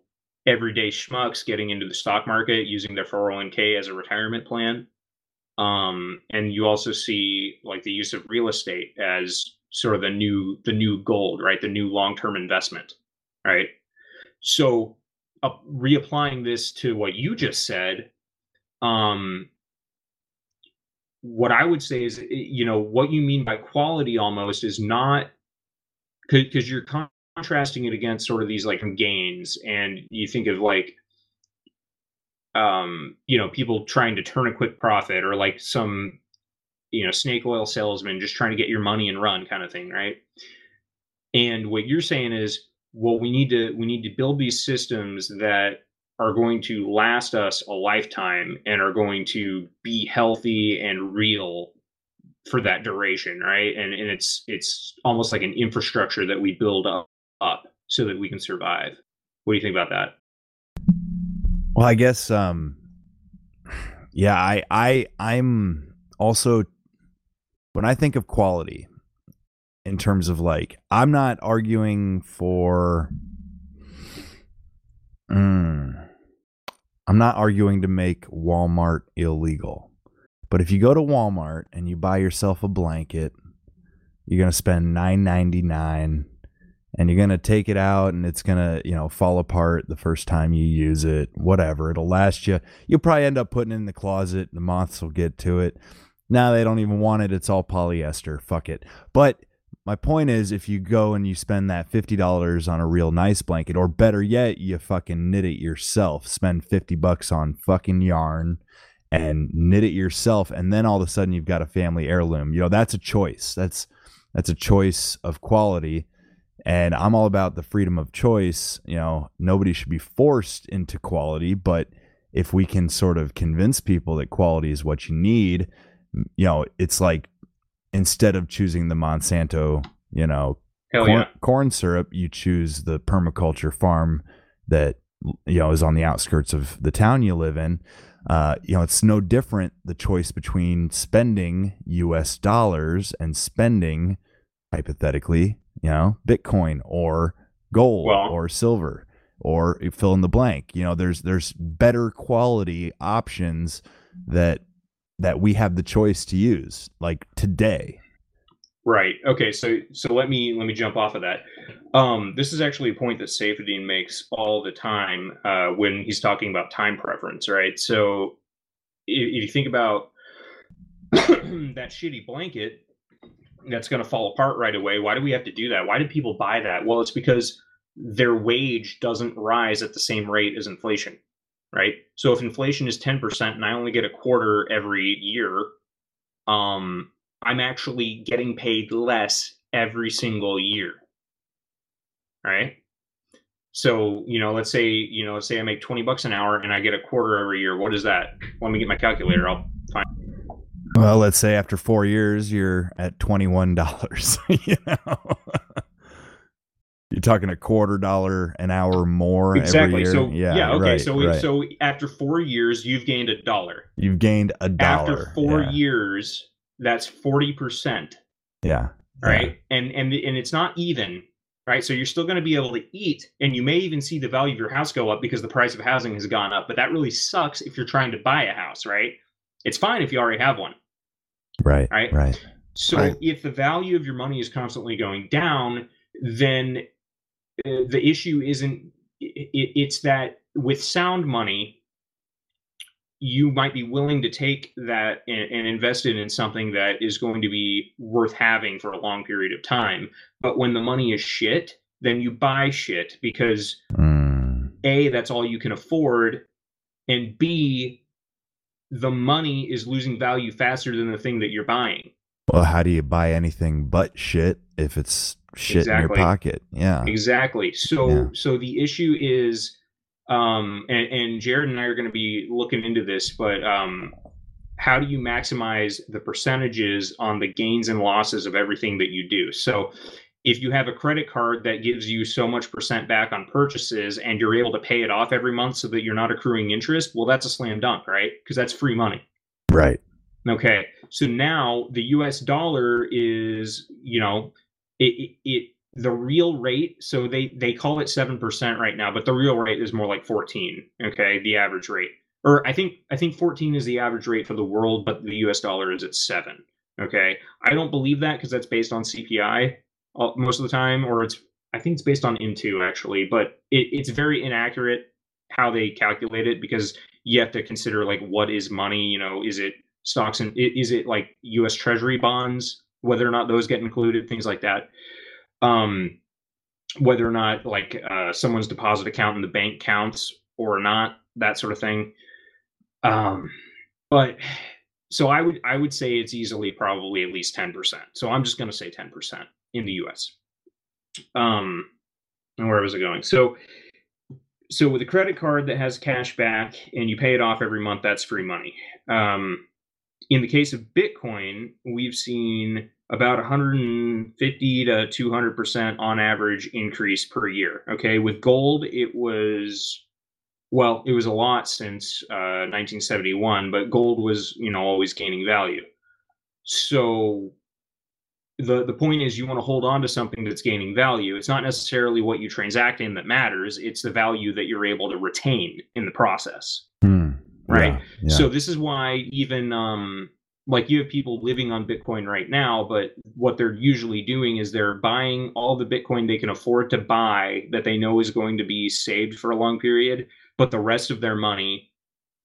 everyday schmucks getting into the stock market using their 401k as a retirement plan. Um, and you also see like the use of real estate as sort of the new the new gold right? The new long-term investment right? So uh, reapplying this to what you just said um what i would say is you know what you mean by quality almost is not because you're contrasting it against sort of these like gains and you think of like um, you know, people trying to turn a quick profit or like some, you know, snake oil salesman just trying to get your money and run kind of thing, right? And what you're saying is, well, we need to we need to build these systems that are going to last us a lifetime and are going to be healthy and real for that duration, right? And and it's it's almost like an infrastructure that we build up up so that we can survive. What do you think about that? Well, I guess um yeah, I I I'm also when I think of quality in terms of like I'm not arguing for mm, I'm not arguing to make Walmart illegal. But if you go to Walmart and you buy yourself a blanket, you're going to spend 9.99 and you're going to take it out and it's going to, you know, fall apart the first time you use it, whatever. It'll last you. You'll probably end up putting it in the closet. The moths will get to it. Now they don't even want it. It's all polyester. Fuck it. But my point is if you go and you spend that $50 on a real nice blanket or better yet, you fucking knit it yourself, spend 50 bucks on fucking yarn and knit it yourself and then all of a sudden you've got a family heirloom. You know, that's a choice. That's that's a choice of quality and I'm all about the freedom of choice. You know, nobody should be forced into quality, but if we can sort of convince people that quality is what you need, you know, it's like instead of choosing the Monsanto, you know, corn, yeah. corn syrup, you choose the permaculture farm that you know is on the outskirts of the town you live in. Uh, you know, it's no different the choice between spending U.S. dollars and spending, hypothetically, you know, Bitcoin or gold Well- or silver. or fill in the blank. You know, there's there's better quality options that that we have the choice to use like today. Right. Okay. So so let me let me jump off of that. Um, this is actually a point that Saifedean makes all the time uh, when he's talking about time preference. Right. So if, if you think about that shitty blanket that's going to fall apart right away, why do we have to do that? Why do people buy that? Well, it's because their wage doesn't rise at the same rate as inflation. Right. So if inflation is ten percent and I only get a quarter every year, um, I'm actually getting paid less every single year. Right? So, you know, let's say, you know, let's say I make 20 bucks an hour and I get a quarter every year. What is that? Let me get my calculator. I'll find. Well, let's say after four years, you're at $21, you know? You're talking a quarter dollar an hour more exactly. every year. So yeah, yeah, okay. right, so right. so after four years, you've gained a dollar. you've gained a dollar. After four yeah. years, that's forty percent. yeah, right and and and it's not even right so you're still going to be able to eat and you may even see the value of your house go up because the price of housing has gone up but that really sucks if you're trying to buy a house right it's fine if you already have one right, Right. right. so Right. if the value of your money is constantly going down then uh, the issue isn't it's that with sound money you might be willing to take that and, and invest it in something that is going to be worth having for a long period of time but when the money is shit then you buy shit because Mm, a that's all you can afford and b the money is losing value faster than the thing that you're buying well, how do you buy anything but shit if it's shit in your pocket? Yeah. Exactly. So Yeah. so the issue is um and, and Jared and I are going to be looking into this, but um how do you maximize the percentages on the gains and losses of everything that you do? So if you have a credit card that gives you so much percent back on purchases and you're able to pay it off every month so that you're not accruing interest, well that's a slam dunk, right? Because that's free money. Right. Okay. So now the US dollar is, you know, it, it, it the real rate, so they they call it 7% right now, but the real rate is more like 14, okay? The average rate. Or I think I think 14 is the average rate for the world, but the US dollar is at 7. Okay? I don't believe that because that's based on CPI most of the time or it's I think it's based on M2 actually, but it, it's very inaccurate how they calculate it because you have to consider like what is money, you know, is it stocks and is it like US Treasury bonds, whether or not those get included, things like that. Um, whether or not like uh, someone's deposit account in the bank counts or not, that sort of thing. Um, but so I would I would say it's easily probably at least ten percent. So I'm just going to say ten percent in the U.S. Um, and where was it going? So so with a credit card that has cash back and you pay it off every month, that's free money. Um, in the case of Bitcoin, we've seen about 150 to 200 percent on average increase per year. Okay, with gold, it was well, it was a lot since uh, 1971, but gold was you know always gaining value. So the the point is you want to hold on to something that's gaining value. It's not necessarily what you transact in that matters. It's the value that you're able to retain in the process. Hmm. Right. Yeah, yeah. So this is why even um like you have people living on Bitcoin right now, but what they're usually doing is they're buying all the Bitcoin they can afford to buy that they know is going to be saved for a long period, but the rest of their money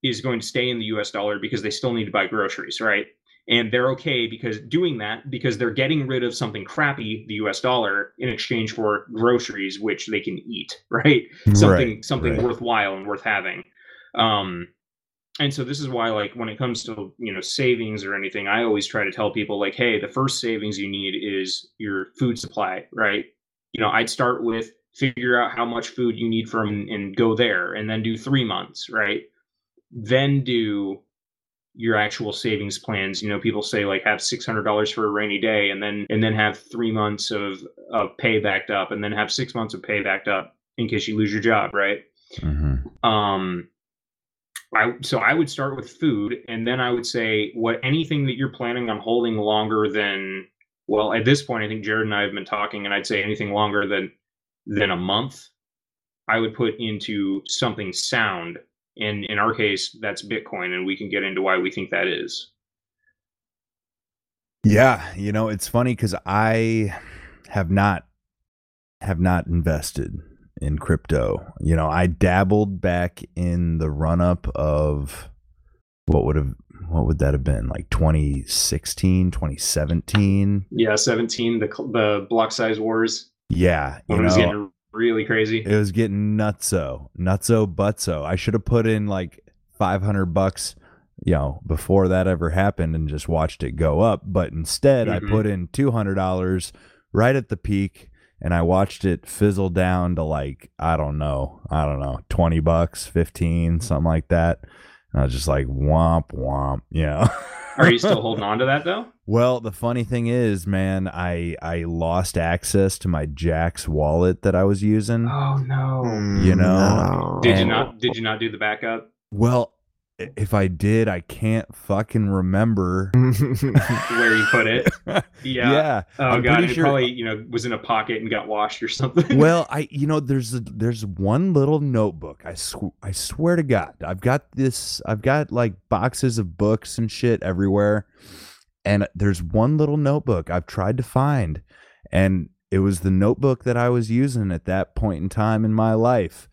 is going to stay in the US dollar because they still need to buy groceries, right? And they're okay because doing that because they're getting rid of something crappy, the US dollar, in exchange for groceries which they can eat, right? Something Right, something right. worthwhile and worth having. Um and so this is why like when it comes to you know savings or anything i always try to tell people like hey the first savings you need is your food supply right you know i'd start with figure out how much food you need from and go there and then do three months right then do your actual savings plans you know people say like have $600 for a rainy day and then and then have three months of of pay backed up and then have six months of pay backed up in case you lose your job right Mhm. um I so I would start with food and then I would say what anything that you're planning on holding longer than well at this point I think Jared and I have been talking and I'd say anything longer than than a month I would put into something sound. And in our case, that's Bitcoin, and we can get into why we think that is. Yeah, you know, it's funny because I have not have not invested in crypto. You know, I dabbled back in the run up of what would have what would that have been like 2016 2017 yeah 17 the the block size wars yeah when it was getting really crazy it was getting nutso nutso butso i should have put in like 500 bucks you know before that ever happened and just watched it go up but instead mm-hmm. i put in $200 right at the peak and I watched it fizzle down to like I don't know, I don't know, twenty bucks, fifteen, something like that. And I was just like womp womp, you know. Are you still holding on to that though? Well, the funny thing is, man, I I lost access to my Jaxx wallet that I was using. Oh no! Mm, you know, No. Did you not? Did you not do the backup? Well, i- if I did, I can't fucking remember. Where you put it? Yeah. yeah. Oh I'm god, it sure- probably you know was in a pocket and got washed or something. well, I you know there's a, there's one little notebook. I sw- I swear to God, I've got this. I've got like boxes of books and shit everywhere, and there's one little notebook I've tried to find, and it was the notebook that I was using at that point in time in my life.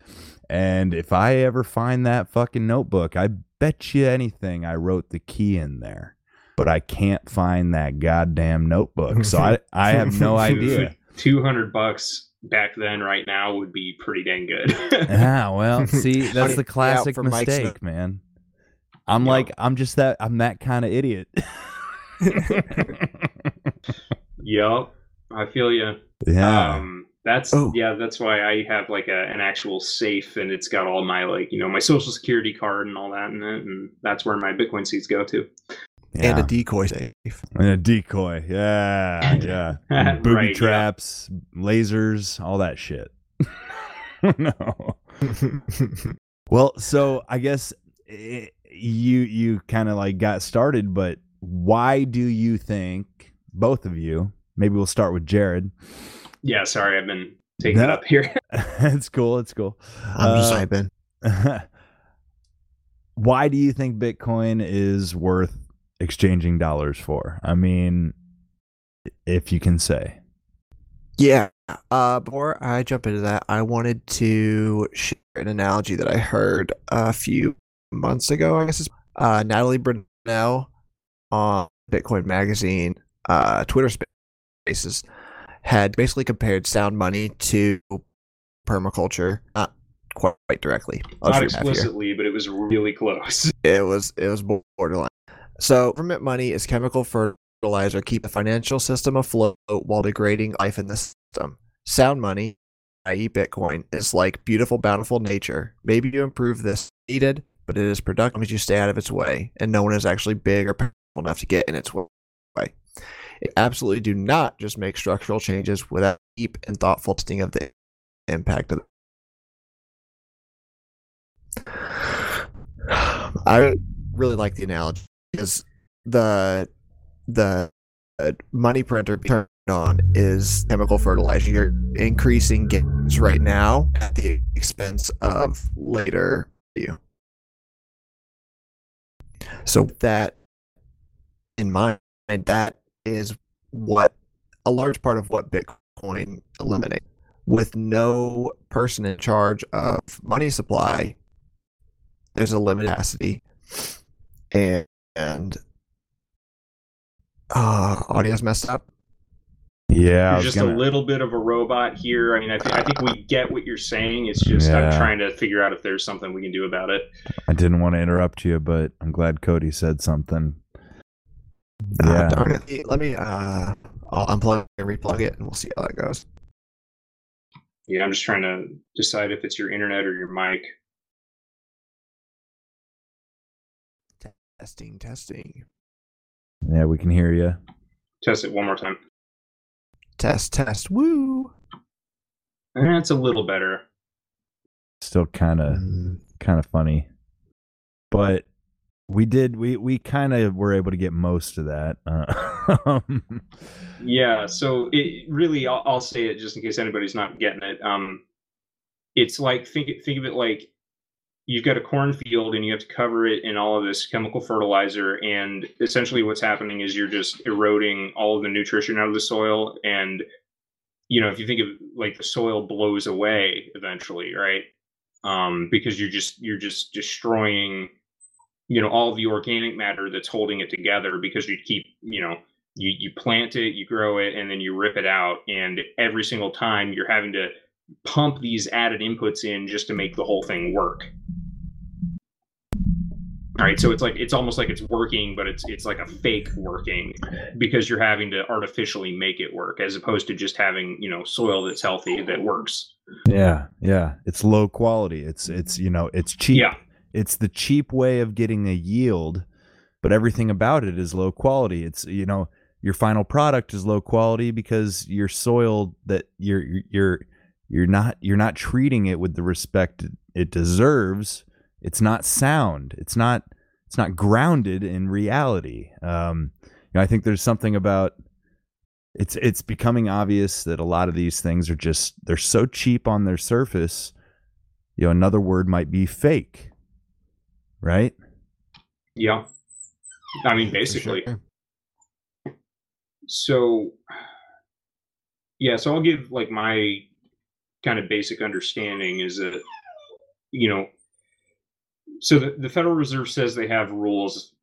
And if I ever find that fucking notebook, I bet you anything I wrote the key in there. But I can't find that goddamn notebook. So I, I have no idea. Two hundred bucks back then, right now, would be pretty dang good. Yeah, well, see, that's the classic mistake, man. I'm Yep. like, I'm just that, I'm that kind of idiot. yep, I feel you. yeah. Um, that's Oh. yeah. That's why I have like a, an actual safe, and it's got all my like you know my social security card and all that in it, and that's where my Bitcoin seeds go to. yeah. and a decoy safe. And a decoy. Yeah. Yeah. Booby Right, yeah. traps, lasers, all that shit. no. Well, so I guess eh, you you kind of like got started, but why do you think both of you? Maybe we'll start with Jared. Yeah, sorry, I've been taking it up here. it's cool. It's cool. I'm just Uh, typing. why do you think Bitcoin is worth exchanging dollars for? I mean, if you can say. Yeah. Uh, before I jump into that, I wanted to share an analogy that I heard a few months ago. I guess it's uh, Natalie Brunell on Bitcoin Magazine, uh, Twitter Spaces, had basically compared sound money to permaculture. Not quite directly. Not shoot half here. explicitly, but it was really close. It was it was borderline. So government money is chemical fertilizer keep the financial system afloat while degrading life in the system. Sound money, i.e. Bitcoin, is like beautiful, bountiful nature. Maybe you improve this needed, but it is productive as you stay out of its way, and no one is actually big or powerful enough to get in its way. Absolutely do not just make structural changes without deep and thoughtful testing of the impact of it. I really like the analogy because the the uh, money printer turned on is chemical fertilizer. You're increasing gains right now at the expense of later you. So that in mind, that is what a large part of what Bitcoin eliminates. With no person in charge of money supply, there's a limited capacity and and uh audio's messed up Yeah, You're just gonna, a little bit of a robot here. I mean, I, th- I think we get what you're saying. It's just Yeah. I'm trying to figure out if there's something we can do about it. I didn't want to interrupt you, but I'm glad Cody said something. Ah, Yeah. darn it. let me uh i'll unplug and replug it and we'll see how that goes Yeah, I'm just trying to decide if it's your internet or your mic. testing testing Yeah, we can hear you. Test it one more time. test test woo That's a little better. Still kind of Mm, kind of funny, but we did we we kind of were able to get most of that. Uh, Yeah, so it really, I'll, I'll say it just in case anybody's not getting it. Um, it's like think think of it like you've got a cornfield and you have to cover it in all of this chemical fertilizer and essentially what's happening is you're just eroding all of the nutrition out of the soil and you know if you think of like the soil blows away eventually right um, because you're just you're just destroying you know all the organic matter that's holding it together because you keep you know you you plant it you grow it and then you rip it out and every single time you're having to pump these added inputs in just to make the whole thing work all right so it's like it's almost like it's working but it's it's like a fake working because you're having to artificially make it work as opposed to just having you know soil that's healthy that works Yeah, yeah. It's low quality. It's it's you know, it's cheap. yeah It's the cheap way of getting a yield, but everything about it is low quality. It's you know, your final product is low quality because your soil that you're you're you're not you're not treating it with the respect it deserves. It's not sound. It's not it's not grounded in reality. Um, you know, I think there's something about it's it's becoming obvious that a lot of these things are just they're so cheap on their surface. You know, another word might be fake. Right? yeah i mean basically sure. so yeah so i'll give like my kind of basic understanding is that you know so the, the federal reserve says they have rules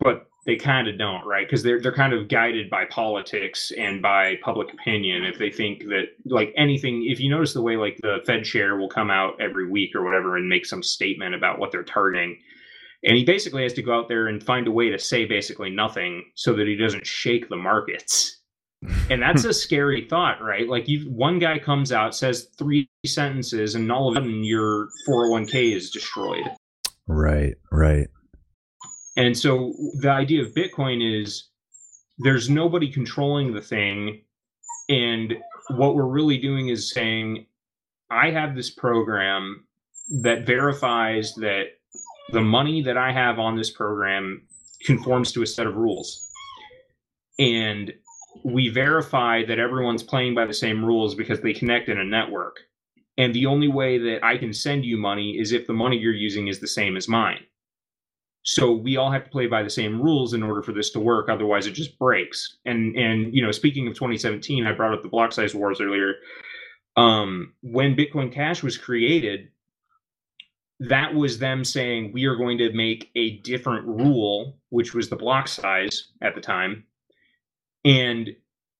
but they kind of don't right? Because they're they're kind of guided by politics and by public opinion. If they think that like anything if you notice the way like the fed chair will come out every week or whatever and make some statement about what they're targeting and he basically has to go out there and find a way to say basically nothing so that he doesn't shake the markets. And that's a scary thought right? Like you one guy comes out says three sentences and all of a sudden your 401k is destroyed. Right, right. And so the idea of bitcoin is there's nobody controlling the thing and what we're really doing is saying i have this program that verifies that the money that i have on this program conforms to a set of rules and we verify that everyone's playing by the same rules because they connect in a network. And the only way that I can send you money is if the money you're using is the same as mine. So we all have to play by the same rules in order for this to work. Otherwise, it just breaks. And and you know, speaking of 2017, I brought up the block size wars earlier. Um, when Bitcoin Cash was created, that was them saying we are going to make a different rule, which was the block size at the time and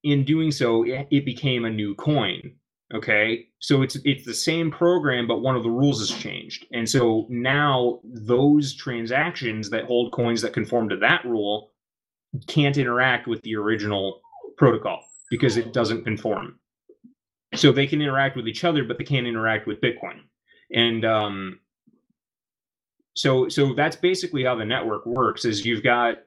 in doing so it, it became a new coin okay? So it's it's the same program but one of the rules has changed. And so now those transactions that hold coins that conform to that rule can't interact with the original protocol because it doesn't conform. So they can interact with each other but they can't interact with bitcoin. And um so so that's basically how the network works is you've got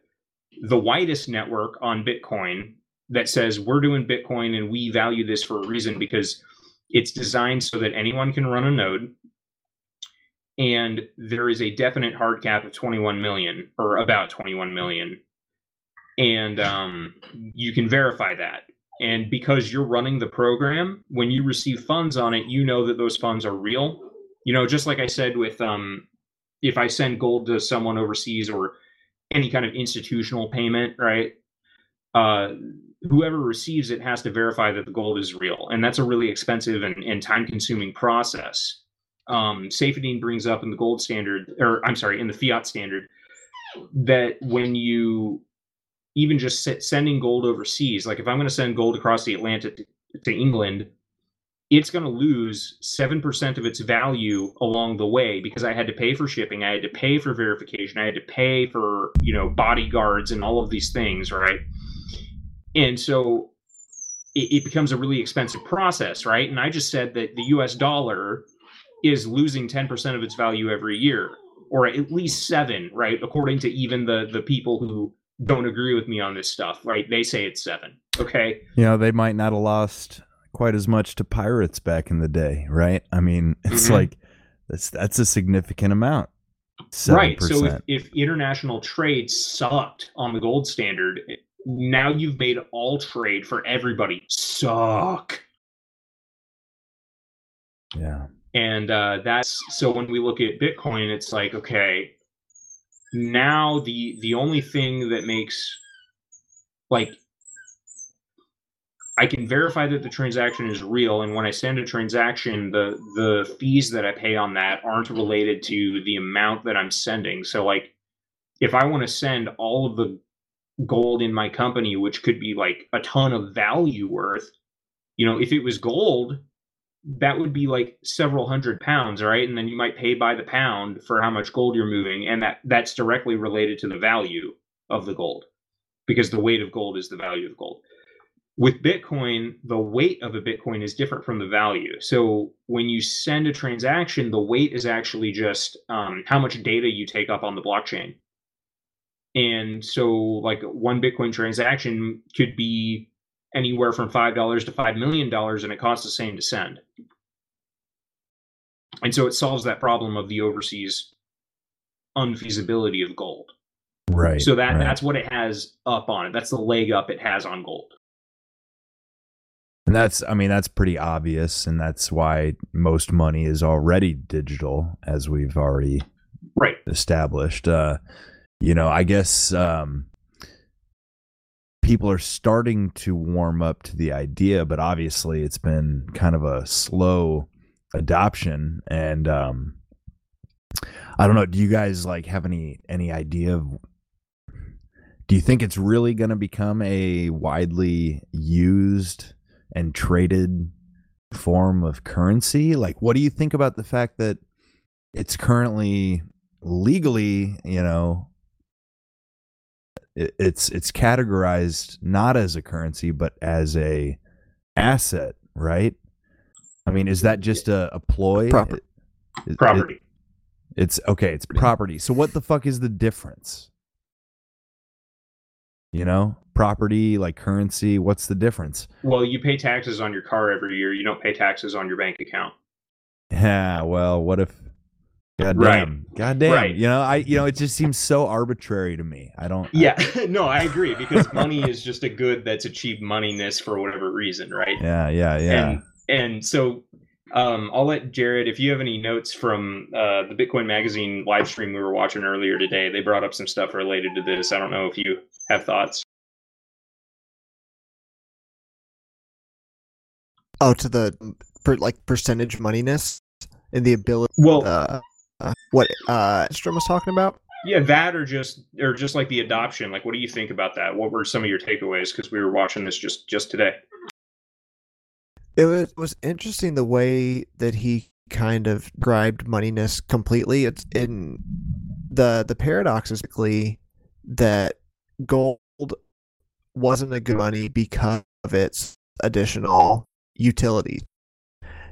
the widest network on Bitcoin that says we're doing Bitcoin and we value this for a reason because it's designed so that anyone can run a node. And there is a definite hard cap of 21 million or about 21 million. And um, you can verify that. And because you're running the program, when you receive funds on it, you know that those funds are real. You know, just like I said with um, if I send gold to someone overseas or any kind of institutional payment, right? Uh, whoever receives it has to verify that the gold is real, and that's a really expensive and, and time-consuming process. Um, Saifedean brings up in the gold standard, or I'm sorry, in the fiat standard, that when you even just se- sending gold overseas, like if I'm going to send gold across the Atlantic to, to England, it's going to lose 7% of its value along the way because I had to pay for shipping, I had to pay for verification, I had to pay for, you know, bodyguards and all of these things, right? And so it, it becomes a really expensive process, right? And I just said that the US dollar is losing 10% of its value every year or at least 7, right? According to even the the people who don't agree with me on this stuff, right? They say it's 7. Okay? You know, they might not have lost quite as much to pirates back in the day, right? I mean, it's Mhm. like that's that's a significant amount. 7%. Right. So if, if international trade sucked on the gold standard, now you've made all trade for everybody suck. yeah. And uh, that's so when we look at Bitcoin, it's like, okay, now the the only thing that makes like I can verify that the transaction is real, and when I send a transaction, the the fees that I pay on that aren't related to the amount that I'm sending. So, like, if I want to send all of the gold in my company, which could be like a ton of value worth, you know, if it was gold, that would be like several hundred pounds, right? And then you might pay by the pound for how much gold you're moving, and that that's directly related to the value of the gold, because the weight of gold is the value of gold with Bitcoin, the weight of a Bitcoin is different from the value. So when you send a transaction, the weight is actually just um, how much data you take up on the blockchain. And so, like one Bitcoin transaction could be anywhere from five dollars to five million dollars, and it costs the same to send. And so it solves that problem of the overseas unfeasibility of gold. Right. So that right. that's what it has up on it. That's the leg up it has on gold. And that's, I mean, that's pretty obvious, and that's why most money is already digital, as we've already right established. Uh, you know, I guess um, people are starting to warm up to the idea, but obviously it's been kind of a slow adoption. And um, I don't know. Do you guys like have any any idea of? Do you think it's really going to become a widely used and traded form of currency? Like, what do you think about the fact that it's currently legally, you know, it's it's categorized not as a currency but as a asset, right? I mean, is that just a, a ploy? Proper- It- it- property. it's okay. It's property. So what the fuck is the difference? You know, property like currency. What's the difference? Well, you pay taxes on your car every year. You don't pay taxes on your bank account. Yeah. Well, what if? God Right. damn. God damn. Right. You know, I you know, it just seems so arbitrary to me. I don't. I- Yeah, no, I agree because money is just a good that's achieved moneyness for whatever reason, right? yeah. Yeah. Yeah. And and so um, I'll let Jared if you have any notes from uh, the Bitcoin Magazine live stream we were watching earlier today. They brought up some stuff related to this. I don't know if you have thoughts. Oh, to the per, like percentage moneyness and the ability. Well, Uh, uh, what uh, Strom was talking about? yeah, that or just or just like the adoption. Like, what do you think about that? What were some of your takeaways? Because we were watching this just just today. It was, was interesting the way that he kind of described moneyness completely. It's in the the paradox is basically that gold wasn't a good money because of its additional utility.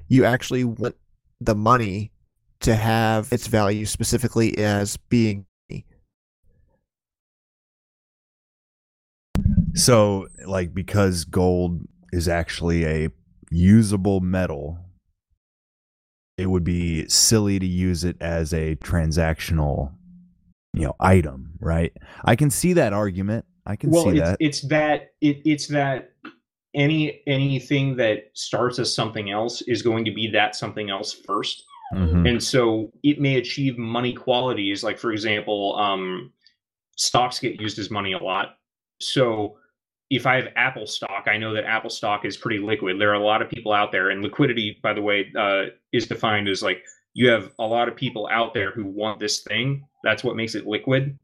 You actually want the money to have its value specifically as being So, like, because gold is actually a usable metal, it would be silly to use it as a transactional, you know, item, right? I can see that argument. I can well, see it's, that. it's that it, it's that any anything that starts as something else is going to be that something else first. Mhm. and so it may achieve money qualities like for example um, stocks get used as money a lot. So if i have apple stock i know that apple stock is pretty liquid. There are a lot of people out there and liquidity by the way uh, is defined as like you have a lot of people out there who want this thing. That's what makes it liquid.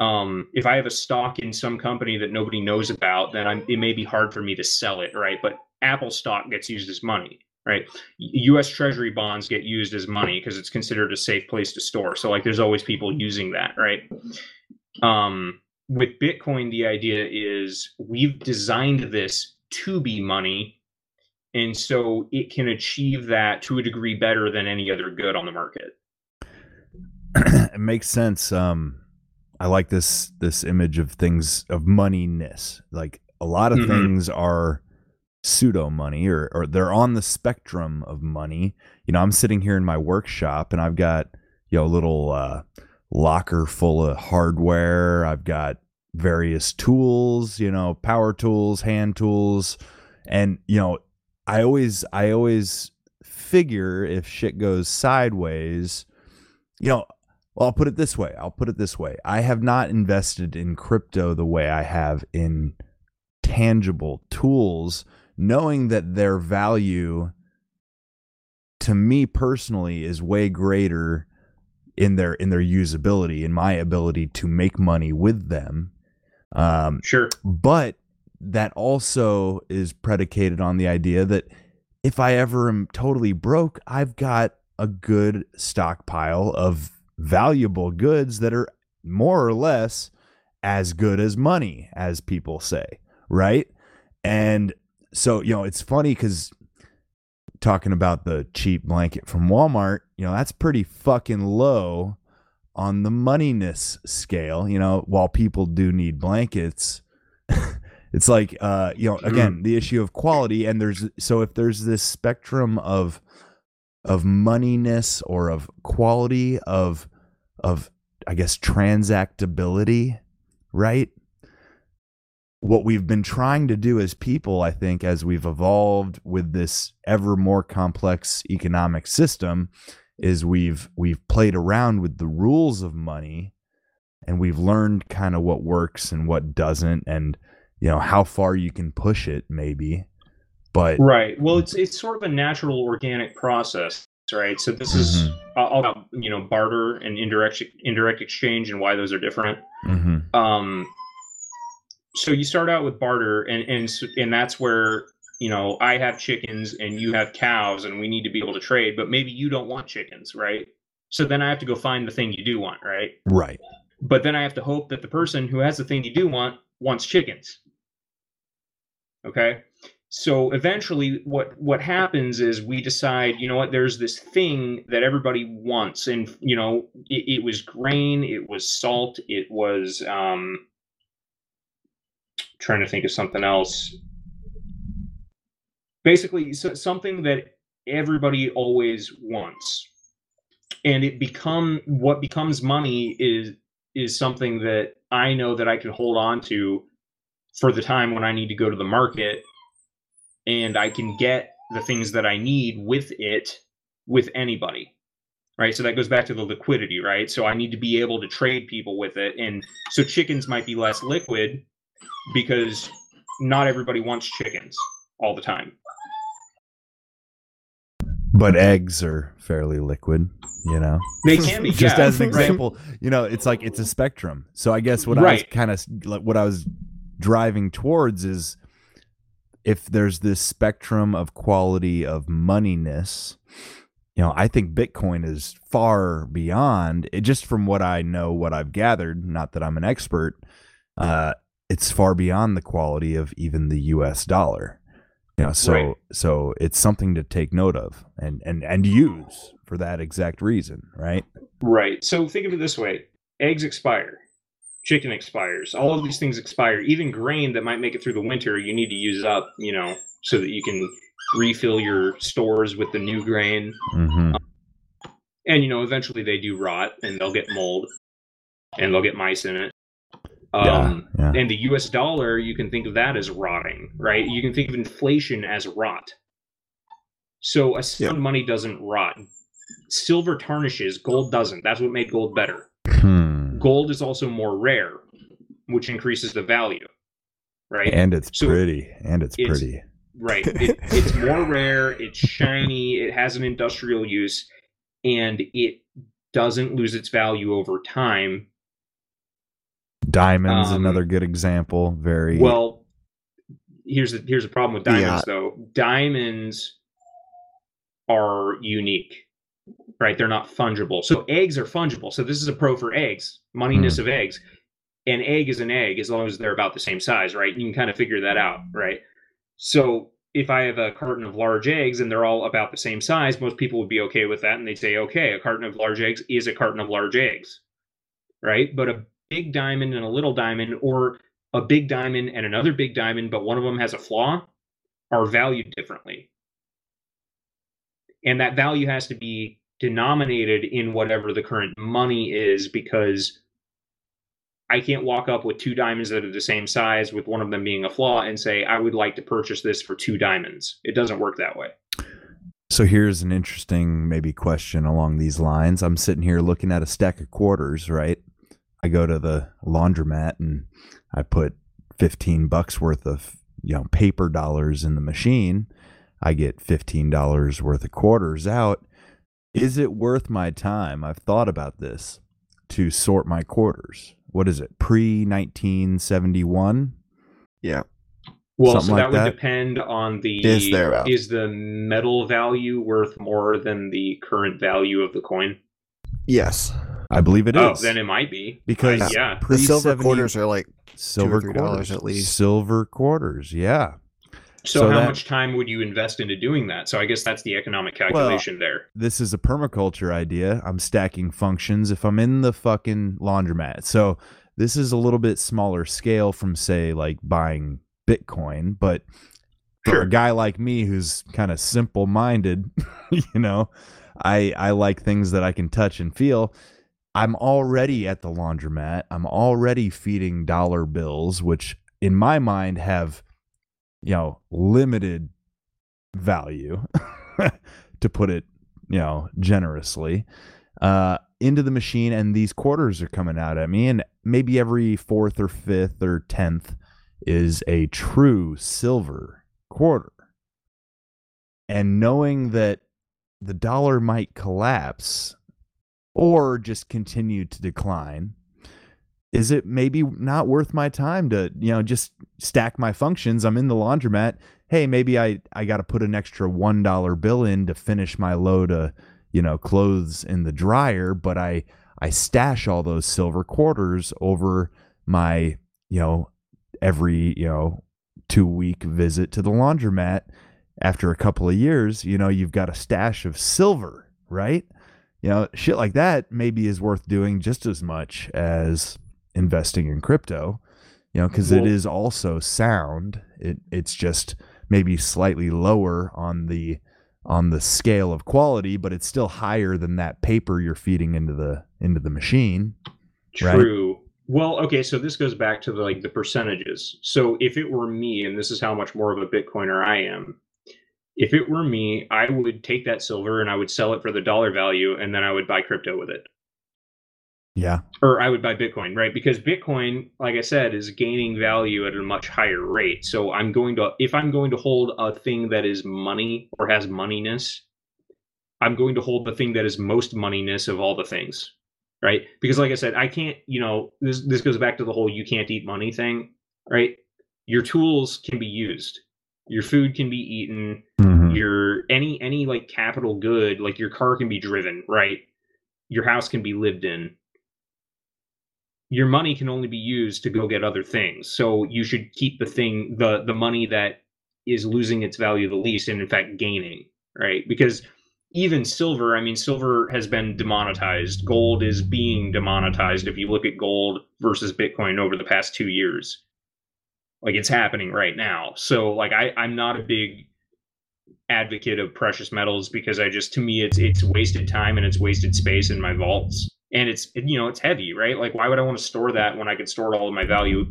Um, if i have a stock in some company that nobody knows about then I'm, it may be hard for me to sell it right? But apple stock gets used as money right U.S. Treasury bonds get used as money because it's considered a safe place to store. So like, there's always people using that, right? Um, with Bitcoin, the idea is we've designed this to be money, and so it can achieve that to a degree better than any other good on the market. it makes sense. Um, I like this this image of things of moneyness. Like a lot of Mhm. things are pseudo money, or or they're on the spectrum of money. You know, I'm sitting here in my workshop, and I've got you know a little uh, locker full of hardware. I've got various tools. You know, power tools, hand tools, and you know, I always I always figure if shit goes sideways, you know, well, I'll put it this way. I'll put it this way. I have not invested in crypto the way I have in tangible tools, knowing that their value to me personally is way greater in their in their usability in my ability to make money with them um Sure. but that also is predicated on the idea that if i ever am totally broke i've got a good stockpile of valuable goods that are more or less as good as money as people say right and so you know it's funny because talking about the cheap blanket from Walmart, you know, that's pretty fucking low on the moneyness scale. You know, while people do need blankets, it's like, uh, you know, again, the issue of quality. And there's so if there's this spectrum of of moneyness or of quality of of I guess transactability, right? What we've been trying to do as people, I think, as we've evolved with this ever more complex economic system, is we've we've played around with the rules of money and we've learned kind of what works and what doesn't and you know how far you can push it maybe but Right. Well, it's it's sort of a natural organic process, right? So this is Mhm. all about you know barter and indirect indirect exchange and why those are different. Mhm. Um, so you start out with barter, and and and that's where you know I have chickens and you have cows, and we need to be able to trade. But maybe you don't want chickens, right? So then I have to go find the thing you do want, right? right But then I have to hope that the person who has the thing you do want wants chickens. Okay? So eventually what what happens is we decide, you know what, there's this thing that everybody wants and you know, it, it was grain, it was salt, it was um trying to think of something else. Basically so, something that everybody always wants. And it become what becomes money is is something that I know that I can hold on to for the time when I need to go to the market and I can get the things that I need with it with anybody. Right? So that goes back to the liquidity, right? So I need to be able to trade people with it and so chickens might be less liquid because not everybody wants chickens all the time. but eggs are fairly liquid you know? They can be just yeah, as an right. example you know it's like it's a spectrum. So i guess what i was kind of like what i was driving towards is if there's this spectrum of quality of moneyness you know i think bitcoin is far beyond it just from what i know what i've gathered not that i'm an expert uh it's far beyond the quality of even the us dollar you know so Right. so it's something to take note of and and and use for that exact reason right Right. So think of it this way eggs expire, chicken expires, all of these things expire. Even grain that might make it through the winter, you need to use up, you know, so that you can refill your stores with the new grain. mm-hmm. And, you know, eventually they do rot and they'll get mold and they'll get mice in it. Um, yeah And the US dollar, you can think of that as rotting, right? You can think of inflation as rot. So a sound money doesn't rot. Silver tarnishes, gold doesn't. That's what made gold better. Hmm. Gold is also more rare, which increases the value, right? and it's So pretty and it's, it's- pretty right. It, it's more rare, it's shiny, it has an industrial use, and it doesn't lose its value over time. Diamonds um, another good example very Well, here's the here's the problem with diamonds Yeah. though. Diamonds are unique. Right? They're not fungible. So eggs are fungible. So this is a pro for eggs, moneyness of eggs. An egg is an egg as long as they're about the same size, right? You can kind of figure that out, right? So if I have a carton of large eggs and they're all about the same size, most people would be okay with that and they'd say, okay, a carton of large eggs is a carton of large eggs. Right? But a big diamond and a little diamond or a big diamond and another big diamond, but one of them has a flaw, are valued differently. And that value has to be denominated in whatever the current money is because I can't walk up with two diamonds that are the same size with one of them being a flaw and say, I would like to purchase this for two diamonds. It doesn't work that way. So here's an interesting maybe question along these lines. I'm sitting here looking at a stack of quarters, right? I go to the laundromat and I put 15 bucks worth of, you know, paper dollars in the machine. I get $15 worth of quarters out. Is it worth my time? I've thought about this to sort my quarters. What is it? Pre 1971? Yeah. Well, Something so like that would that? depend on the Is there value. is the metal value worth more than the current value of the coin? Yes. I believe it oh, is. oh, then it might be because I- yeah. The silver pre-70 quarters are like silver $3 quarters at least. Silver quarters, yeah. So, so how that- much time would you invest into doing that? So I guess that's the economic calculation there. this is a permaculture idea. I'm stacking functions if I'm in the fucking laundromat. So this is a little bit smaller scale from say like buying Bitcoin, but for Sure. a guy like me who's kind of simple minded, you know, I I like things that I can touch and feel. I'm already at the laundromat. I'm already feeding dollar bills, which in my mind have, you know, limited value, to put it, you know, generously, uh, into the machine. And these quarters are coming out at me. And maybe every fourth or fifth or tenth is a true silver quarter. And knowing that the dollar might collapse or just continue to decline is it maybe not worth my time to you know just stack my functions? I'm in the laundromat. Hey maybe i i got to put an extra one dollar bill in to finish my load of you know clothes in the dryer but i i stash all those silver quarters over my you know every you know two week visit to the laundromat. After a couple of years you know you've got a stash of silver right you know shit like that maybe is worth doing just as much as investing in crypto you know because it Well- is also sound it it's just maybe slightly lower on the on the scale of quality but it's still higher than that paper you're feeding into the into the machine Right. True. Well, okay, so this goes back to the, like the percentages. So if it were me, and this is how much more of a Bitcoiner I am, if it were me, I would take that silver and I would sell it for the dollar value, and then I would buy crypto with it, yeah or I would buy Bitcoin, right? Because Bitcoin, like I said, is gaining value at a much higher rate. So I'm going to, if I'm going to hold a thing that is money or has moneyness, I'm going to hold the thing that is most moneyness of all the things, right? Because like I said, I can't, you know, this this goes back to the whole you can't eat money thing, right? Your tools can be used. Your food can be eaten. Mhm. Your any any like capital good, like your car can be driven, right? Your house can be lived in. Your money can only be used to go get other things. So you should keep the thing the the money that is losing its value the least and in fact gaining, right? Because even silver, I mean, silver has been demonetized. Gold is being demonetized. If you look at gold versus Bitcoin over the past two years, like it's happening right now. So, like, I, I'm not a big advocate of precious metals because I just, to me, it's it's wasted time and it's wasted space in my vaults, and it's you know it's heavy, right? Like, why would I want to store that when I could store all of my value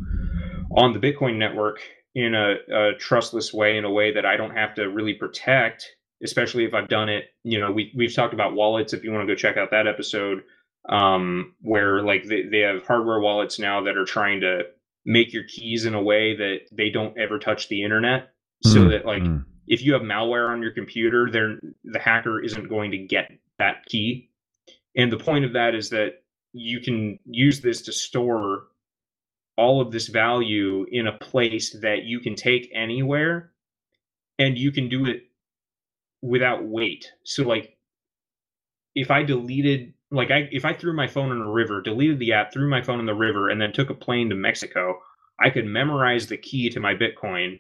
on the Bitcoin network in a, a trustless way, in a way that I don't have to really protect especially if I've done it. You know, we we've talked about wallets. If you want to go check out that episode, um, where like they, they have hardware wallets now that are trying to make your keys in a way that they don't ever touch the internet, so Mm, that like mm. if you have malware on your computer, there the hacker isn't going to get that key. And the point of that is that you can use this to store all of this value in a place that you can take anywhere and you can do it without weight. So like if I deleted like I if I threw my phone in a river, deleted the app, threw my phone in the river, and then took a plane to Mexico, I could memorize the key to my Bitcoin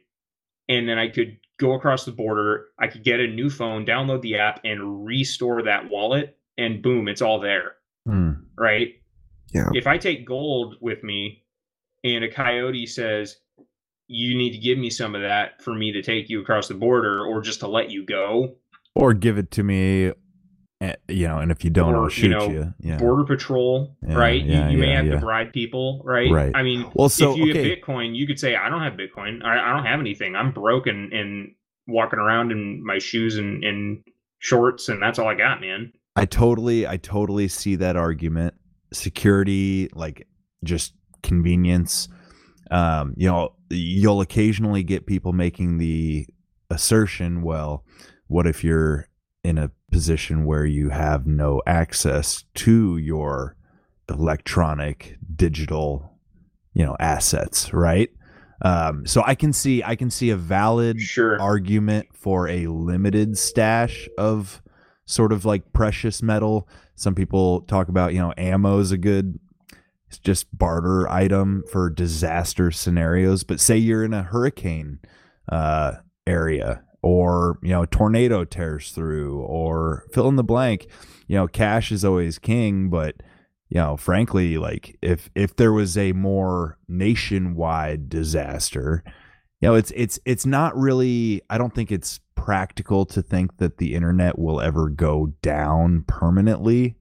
and then I could go across the border, I could get a new phone, download the app, and restore that wallet, and boom, it's all there. Mm. Right? Yeah. If I take gold with me and a coyote says, you need to give me some of that for me to take you across the border or just to let you go. or give it to me you know and if you don't Or, i'll you shoot know, you yeah Border patrol, Yeah, right? yeah, you you may have yeah. to bribe people, right? Right. I mean, well so if you okay have Bitcoin, you could say, I don't have Bitcoin. I, I don't have anything. I'm broken and, and walking around in my shoes and, and shorts, and that's all I got, man. I totally, I totally see that argument. Security, like just convenience. Um, you know, you'll occasionally get people making the assertion, well, what if you're in a position where you have no access to your electronic digital, you know, assets, right? Um, so I can see I can see a valid Sure. argument for a limited stash of sort of like precious metal. Some people talk about, you know, ammo is a good it's just barter item for disaster scenarios. But say you're in a hurricane uh, area or, you know, tornado tears through or fill in the blank, you know, cash is always king, but you know, frankly, like if if there was a more nationwide disaster, you know, it's it's it's not really. I don't think it's practical to think that the internet will ever go down permanently,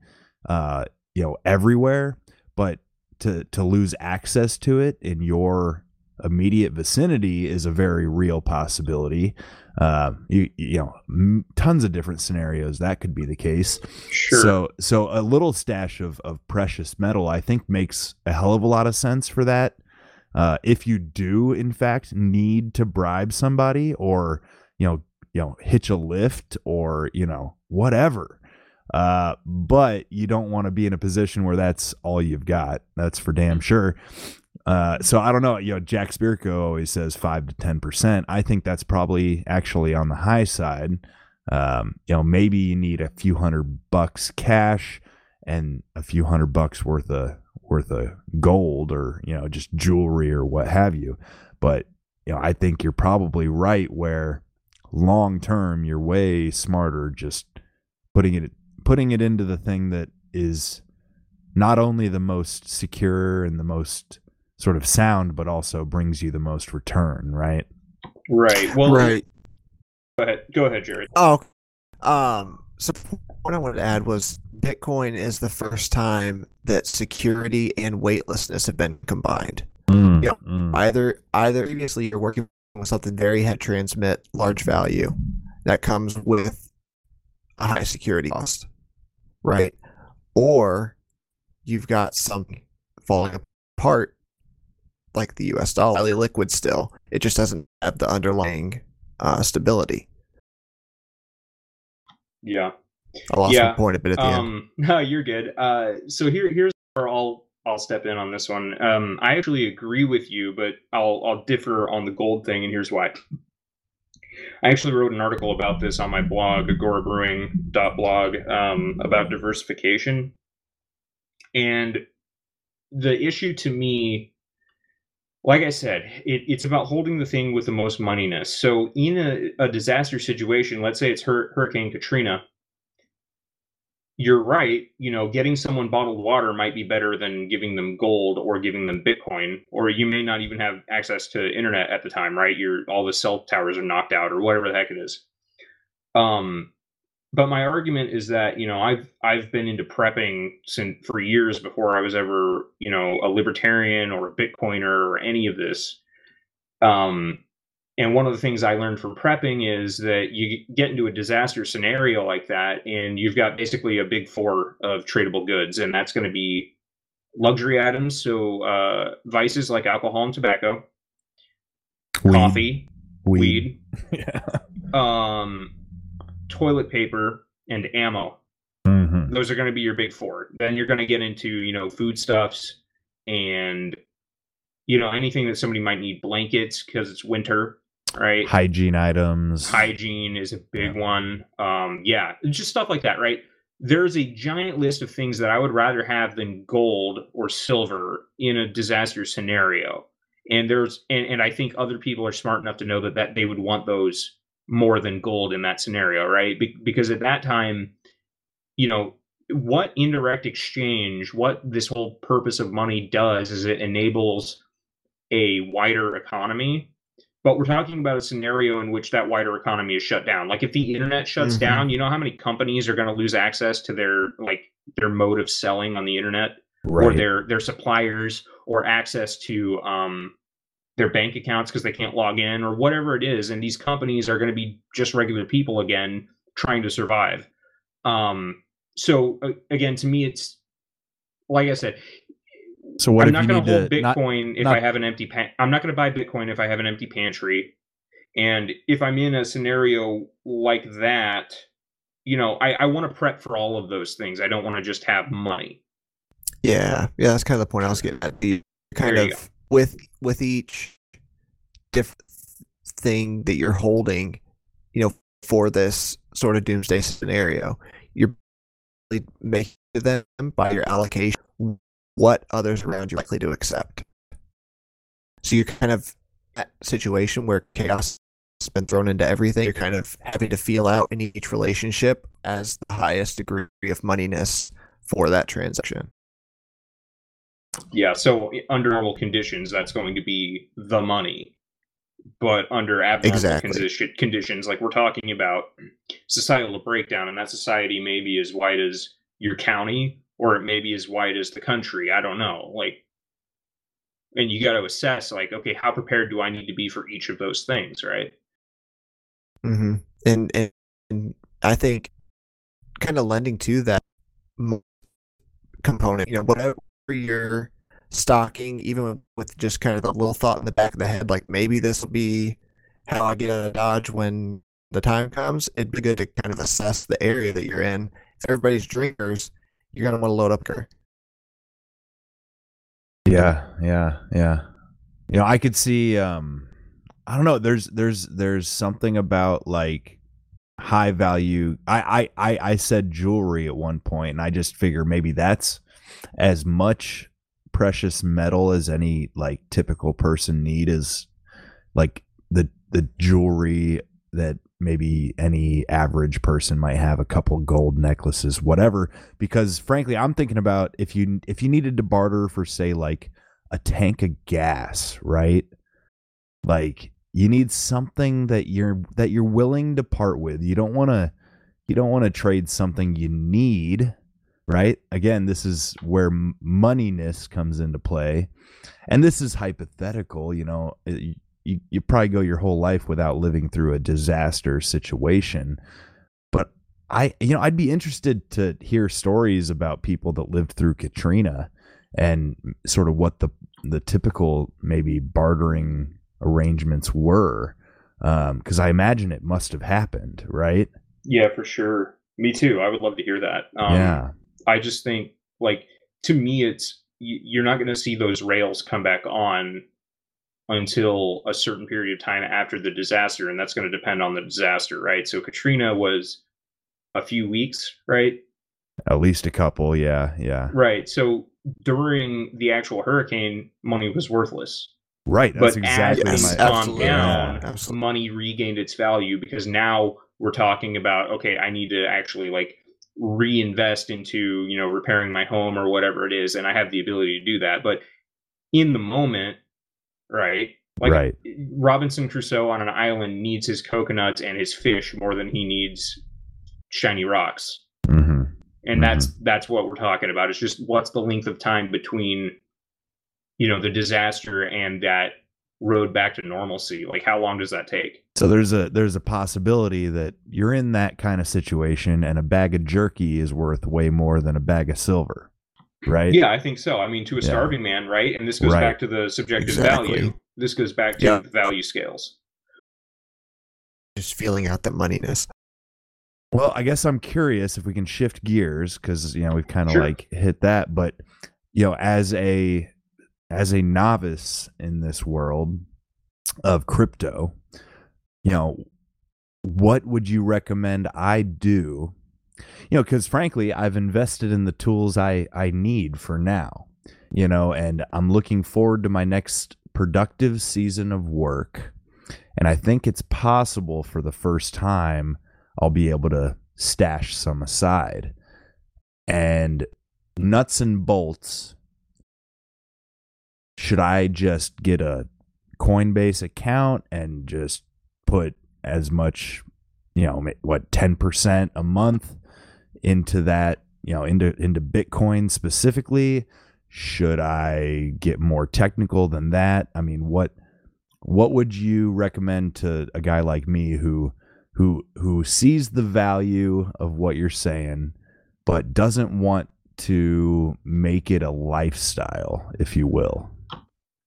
uh, you know, everywhere. But to to lose access to it in your immediate vicinity is a very real possibility. Uh, you you know, m- tons of different scenarios that could be the case. Sure. So so a little stash of of precious metal I think makes a hell of a lot of sense for that. Uh, if you do in fact need to bribe somebody or you know you know hitch a lift or you know whatever uh, but you don't want to be in a position where that's all you've got that's for damn sure uh, so I don't know. You know, Jack Spirko always says five to ten percent. I think that's probably actually on the high side. Um, you know, maybe you need a few hundred bucks cash and a few hundred bucks worth of worth of gold or you know just jewelry or what have you. But you know, I think you're probably right where long term you're way smarter just putting it putting it into the thing that is not only the most secure and the most sort of sound, but also brings you the most return, right? right. Well, right. Go ahead. Go ahead, Jared. Oh, um. So what I wanted to add was Bitcoin is the first time that security and weightlessness have been combined. Mm, Yep. mm. Either either previously you're working with something very head transmit, large value, that comes with a high security cost, right? Or you've got something falling apart, like the U.S. dollar, highly liquid still. It just doesn't have the underlying uh, stability. Yeah. I lost Yeah, my point a bit at the end. Um, no, you're good. Uh, so here, here's where I'll I'll step in on this one. Um, I actually agree with you, but I'll I'll differ on the gold thing, and here's why. I actually wrote an article about this on my blog, agorabrewing.blog, um, about diversification. And the issue to me, like I said, it, it's about holding the thing with the most moneyness. So in a, a disaster situation, let's say it's Hur- Hurricane Katrina, you're right. You know, getting someone bottled water might be better than giving them gold or giving them Bitcoin, or you may not even have access to internet at the time, right? Your all the cell towers are knocked out, or whatever the heck it is. Um, but my argument is that you know I've I've been into prepping since for years before I was ever you know a libertarian or a Bitcoiner or any of this. Um, and one of the things I learned from prepping is that you get into a disaster scenario like that, and you've got basically a big four of tradable goods, and that's going to be luxury items, so uh, vices like alcohol and tobacco, Weed. coffee, Weed. weed, yeah. um, toilet paper, and ammo. hmm Those are going to be your big four. Then you're going to get into you know foodstuffs and you know anything that somebody might need blankets because it's winter, right? Hygiene items. hygiene is a big one um yeah just stuff like that right there's a giant list of things that i would rather have than gold or silver in a disaster scenario and there's and, and i think other people are smart enough to know that that they would want those more than gold in that scenario right? Be- because at that time you know what indirect exchange what this whole purpose of money does is it enables a wider economy. But we're talking about a scenario in which that wider economy is shut down. Like if the internet shuts Mhm. down you know how many companies are going to lose access to their like their mode of selling on the internet? Or their their suppliers or access to um their bank accounts because they can't log in or whatever it is and these companies are going to be just regular people again trying to survive. Um, so uh, again, to me, it's like I said. So what I'm not going to hold to not- Bitcoin if not- I have an empty. Pa- I'm not going to buy Bitcoin if I have an empty pantry. And if I'm in a scenario like that, you know, I, I want to prep for all of those things. I don't want to just have money. Yeah, yeah, that's kind of the point I was getting at. The kind There of with with each different thing that you're holding, you know, for this sort of doomsday scenario, you're making them by your allocation what others around you are likely to accept. So you're kind of at a situation where chaos has been thrown into everything. You're kind of having to feel out in each relationship as the highest degree of moneyness for that transaction. Yeah. So under normal conditions, that's going to be the money. But under abnormal Exactly. condition, conditions, like we're talking about societal breakdown, and that society may be as wide as your county, or it may be as wide as the country. I don't know. Like, and you got to assess, like, okay, how prepared do I need to be for each of those things, right? Mm-hmm. And, and and I think kind of lending to that component, you know, whatever you're stocking, even with, just kind of the little thought in the back of the head, like maybe this will be how I get out of Dodge when the time comes. It'd be good to kind of assess the area that you're in. If everybody's drinkers, you're gonna want to load up quicker. Yeah, yeah, yeah. You know, I could see um I don't know, there's there's there's something about like high value I I I, I said jewelry at one point and I just figure maybe that's as much precious metal as any like typical person need is like the the jewelry that maybe any average person might have a couple gold necklaces whatever. Because frankly i'm thinking about if you if you needed to barter for say like a tank of gas right? Like you need something that you're that you're willing to part with. You don't want to you don't want to trade something you need right again this is where moneyness comes into play and this is hypothetical you know you, you probably go your whole life without living through a disaster situation but i you know i'd be interested to hear stories about people that lived through katrina and sort of what the the typical maybe bartering arrangements were because i imagine it must have happened right Yeah, for sure. Me too. I would love to hear that. Um, yeah I just think, like, to me, it's you're not going to see those rails come back on until a certain period of time after the disaster, and that's going to depend on the disaster, right? So Katrina was a few weeks, right? at least a couple yeah yeah Right. So during the actual hurricane, money was worthless. right that's but exactly as Yes, things my calmed down, Yeah, money regained its value because now we're talking about okay, I need to actually like reinvest into you know repairing my home or whatever it is, and I have the ability to do that. But in the moment, right? Like right Robinson Crusoe on an island needs his coconuts and his fish more than he needs shiny rocks hmm and that's that's what we're talking about it's just what's the length of time between you know the disaster and that road back to normalcy like how long does that take So there's a there's a possibility that you're in that kind of situation and a bag of jerky is worth way more than a bag of silver. Right? yeah i think so i mean to a Yeah. starving man right and this goes Right. back to the subjective Exactly. value this goes back to Yeah. value scales Just feeling out that moneyness. Well, I guess I'm curious if we can shift gears cuz you know we've kind of Sure. like hit that but you know as a as a novice in this world of crypto, you know, what would you recommend I do? You know, cuz frankly, I've invested in the tools I I need for now. You know, and I'm looking forward to my next productive season of work. And I think it's possible for the first time I'll be able to stash some aside. And nuts and bolts, should I just get a Coinbase account and just put as much, you know, what 10% a month into that, you know, into into Bitcoin specifically? Should I get more technical than that? I mean, what what would you recommend to a guy like me who who who sees the value of what you're saying, but doesn't want to make it a lifestyle, if you will?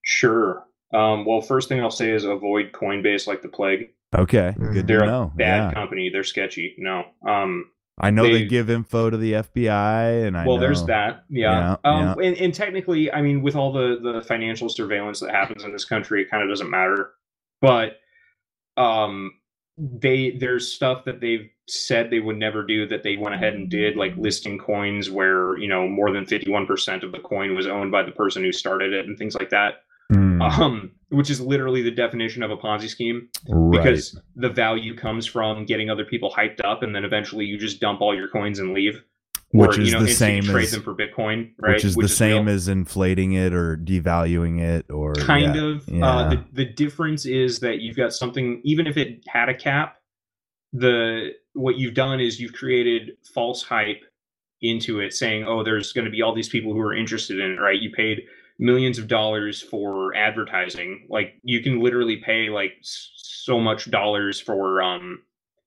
Sure. Um, well, first thing I'll say is avoid Coinbase like the plague. Okay, Mhm. good They're to a bad Yeah. company. They're sketchy. No. Um, I know they, they- give info to the FBI, and I well, know, there's that. Yeah. Yeah, um, And, and technically, I mean, with all the the financial surveillance that happens in this country, it kind of doesn't matter. But um, they there's stuff that they've said they would never do that they went ahead and did, like listing coins where you know more than fifty one percent of the coin was owned by the person who started it and things like that. Hmm, Um, which is literally the definition of a Ponzi scheme right. because the value comes from getting other people hyped up, and then eventually you just dump all your coins and leave. which or, is you know, the same trade as them for Bitcoin, right? which is the same real. as inflating it or devaluing it or kind yeah, of. yeah. Uh, the the difference is that you've got something. Even if it had a cap, the what you've done is you've created false hype into it, saying, "Oh, there's going to be all these people who are interested in it." Right? You paid millions of dollars for advertising. Like you can literally pay like so much dollars for um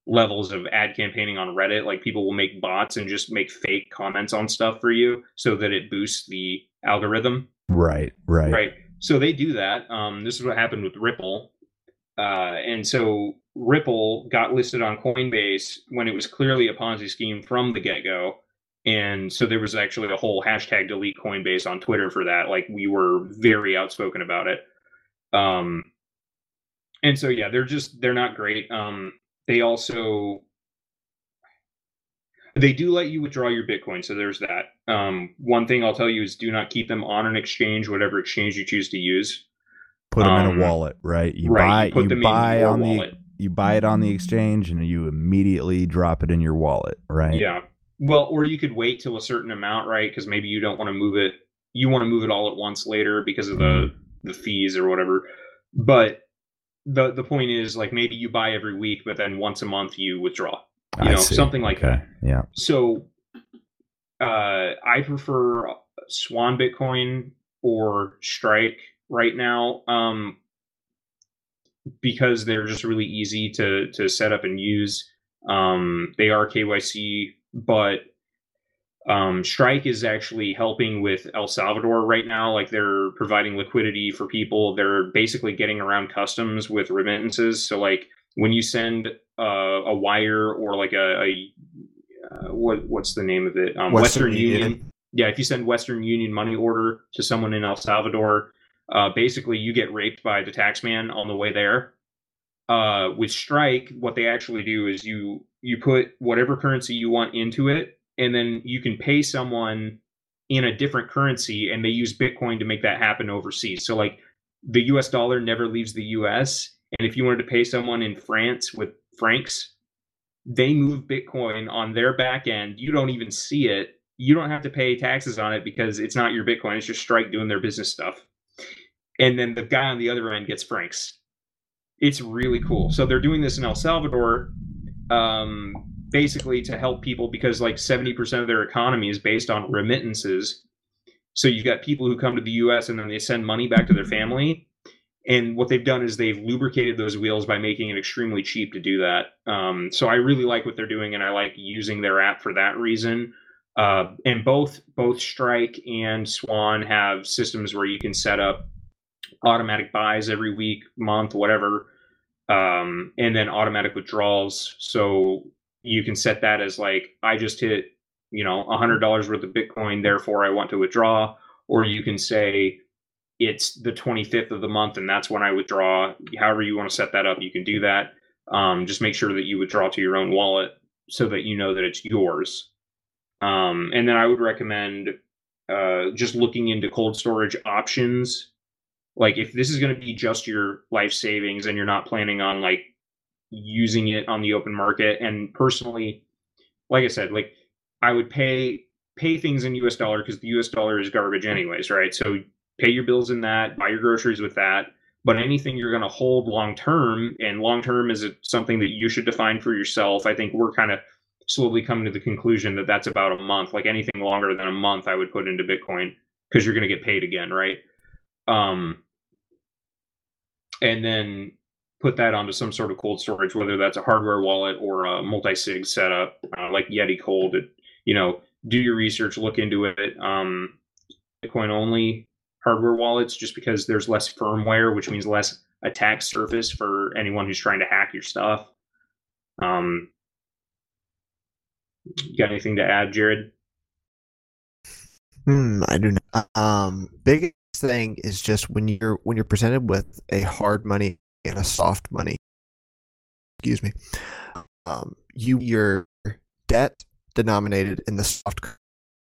levels of ad campaigning on Reddit. Like people will make bots and just make fake comments on stuff for you so that it boosts the algorithm. Right, right, right. So they do that. Um, this is what happened with ripple. Uh, and so ripple got listed on coinbase when it was clearly a ponzi scheme from the get-go and so there was actually a whole hashtag delete coinbase on twitter for that. Like we were very outspoken about it. Um, and so yeah they're just they're not great. Um, they also they do let you withdraw your bitcoin so there's that. Um, one thing i'll tell you is do not keep them on an exchange whatever exchange you choose to use. Put them in Um, a wallet, right? You right buy you you buy in on wallet. the you buy it on the exchange and you immediately drop it in your wallet, right? yeah well or you could wait till a certain amount right because maybe you don't want to move it you want to move it all at once later because of the Mm. the fees or whatever but the the point is like maybe you buy every week but then once a month you withdraw you I know see. something like okay. Yeah. so uh i prefer swan bitcoin or strike right now um because they're just really easy to to set up and use um they are kyc but um strike is actually helping with el salvador right now like they're providing liquidity for people they're basically getting around customs with remittances so like when you send uh, a wire or like a, a uh, what what's the name of it? Um, Western Western, Union. Union. Yeah, if you send Western Union money order to someone in El Salvador, uh, basically you get raped by the taxman on the way there. Uh, with Strike, what they actually do is you you put whatever currency you want into it, and then you can pay someone in a different currency, and they use Bitcoin to make that happen overseas. So like the U.S. dollar never leaves the U.S. And if you wanted to pay someone in France with francs, they move Bitcoin on their back end. You don't even see it. You don't have to pay taxes on it because it's not your Bitcoin. It's just Strike doing their business stuff. And then the guy on the other end gets francs. It's really cool. So they're doing this in El Salvador, um, basically to help people because like 70% of their economy is based on remittances. So you've got people who come to the US and then they send money back to their family and what they've done is they've lubricated those wheels by making it extremely cheap to do that. Um, so I really like what they're doing, and I like using their app for that reason. Uh, and both both Strike and Swan have systems where you can set up automatic buys every week, month, whatever, um, and then automatic withdrawals. So you can set that as like I just hit you know a hundred dollars worth of Bitcoin, therefore I want to withdraw, or you can say it's the 25th of the month and that's when I withdraw. However, you want to set that up, you can do that. Um, just make sure that you withdraw to your own wallet so that you know that it's yours. Um, and then I would recommend uh, just looking into cold storage options. Like if this is going to be just your life savings and you're not planning on like using it on the open market, and personally, like I said, like I would pay pay things in US dollar because the US dollar is garbage anyways, right? So pay your bills in that, buy your groceries with that. But anything you're going to hold long term, and long term is something that you should define for yourself. I think we're kind of slowly coming to the conclusion that that's about a month. Like anything longer than a month, I would put into Bitcoin because you're going to get paid again, right? Um, and then put that onto some sort of cold storage, whether that's a hardware wallet or a multi-sig setup, uh, like Yeti Cold. It, you know, do your research, look into it. Um, Bitcoin only hardware wallets, just because there's less firmware, which means less attack surface for anyone who's trying to hack your stuff. Um, got anything to add, Jared? Hmm, I do not. Um, biggest thing is just when you're when you're presented with a hard money and a soft money. Excuse me. Um, you your debt denominated in the soft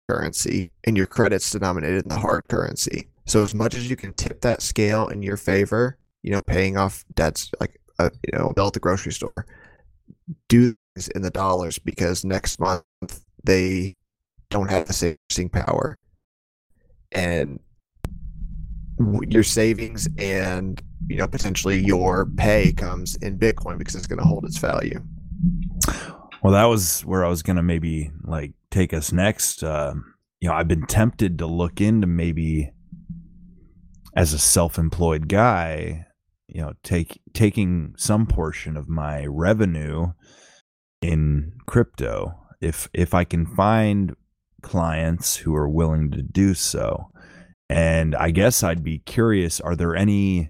currency and your credits denominated in the hard currency. So as much as you can tip that scale in your favor, you know, paying off debts like a uh, you know bill at the grocery store, do this in the dollars because next month they don't have the saving power, and your savings and you know potentially your pay comes in Bitcoin because it's going to hold its value. Well, that was where I was going to maybe like take us next. Uh, you know, I've been tempted to look into maybe as a self-employed guy, you know, take taking some portion of my revenue in crypto if if I can find clients who are willing to do so. And I guess I'd be curious are there any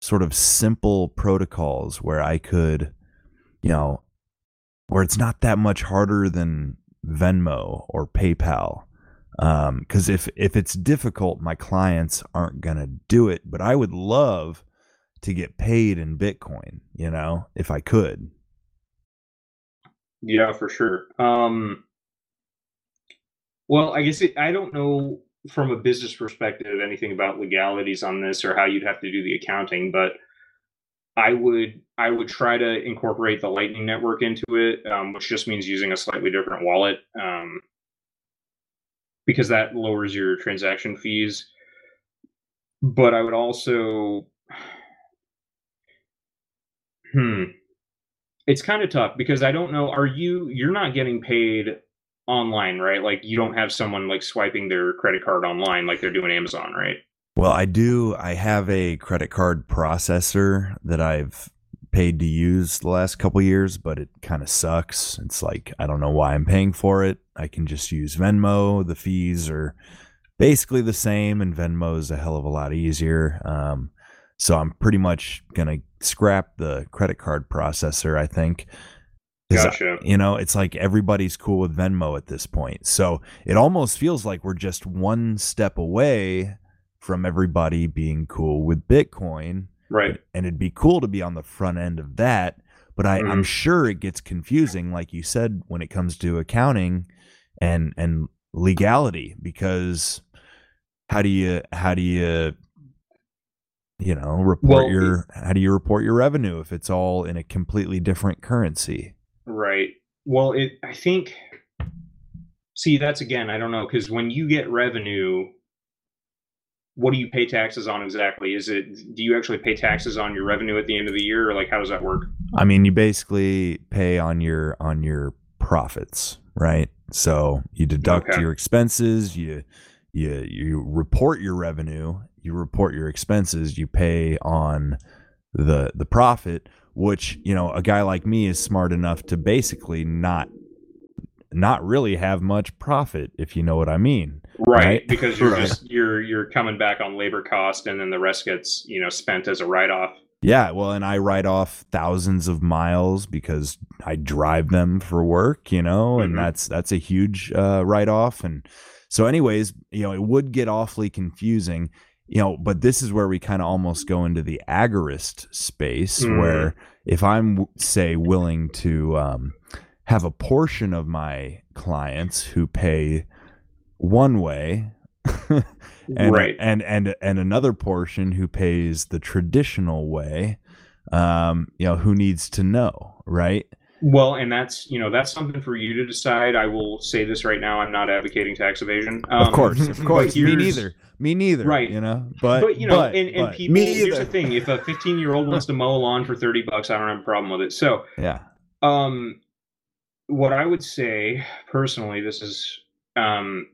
sort of simple protocols where I could, you know, where it's not that much harder than Venmo or PayPal. Because um, if if it's difficult, my clients aren't gonna do it. But I would love to get paid in Bitcoin. You know, if I could. Yeah, for sure. Um, well, I guess it, I don't know from a business perspective anything about legalities on this or how you'd have to do the accounting, but I would I would try to incorporate the Lightning Network into it, um, which just means using a slightly different wallet, um, because that lowers your transaction fees. But I would also, hmm, it's kind of tough because I don't know. Are you you're not getting paid online, right? Like you don't have someone like swiping their credit card online like they're doing Amazon, right? Well, I do. I have a credit card processor that I've paid to use the last couple years, but it kind of sucks. It's like I don't know why I'm paying for it. I can just use Venmo. The fees are basically the same, and Venmo is a hell of a lot easier. Um, so I'm pretty much gonna scrap the credit card processor. I think Gotcha. You know, it's like everybody's cool with Venmo at this point. So it almost feels like we're just one step away from everybody being cool with Bitcoin. Right. And it'd be cool to be on the front end of that. But I, mm-hmm. I'm sure it gets confusing, like you said, when it comes to accounting and and legality, because how do you how do you you know report well, your how do you report your revenue if it's all in a completely different currency? Right. Well, it I think see that's again, I don't know cuz when you get revenue what do you pay taxes on exactly? Is it do you actually pay taxes on your revenue at the end of the year or like how does that work? I mean, you basically pay on your on your profits, right? So you deduct okay. your expenses, you you you report your revenue, you report your expenses, you pay on the the profit which you know a guy like me is smart enough to basically not not really have much profit if you know what i mean right, right? because you're right. just you're you're coming back on labor cost and then the rest gets you know spent as a write-off yeah well and i write off thousands of miles because i drive them for work you know and mm-hmm. that's that's a huge uh, write-off and so anyways you know it would get awfully confusing you know, but this is where we kind of almost go into the agorist space mm. where if I'm, say, willing to um, have a portion of my clients who pay one way, and, right. and and and another portion who pays the traditional way, um, you know, who needs to know, right? Well, and that's you know that's something for you to decide. I will say this right now: I'm not advocating tax evasion. Um, of course, of course, me neither. Me neither. Right. You know, but but you know, but, and, and but. people. Here's the thing: if a 15 year old wants to mow a lawn for 30 bucks, I don't have a problem with it. So yeah. Um, what I would say personally, this is um,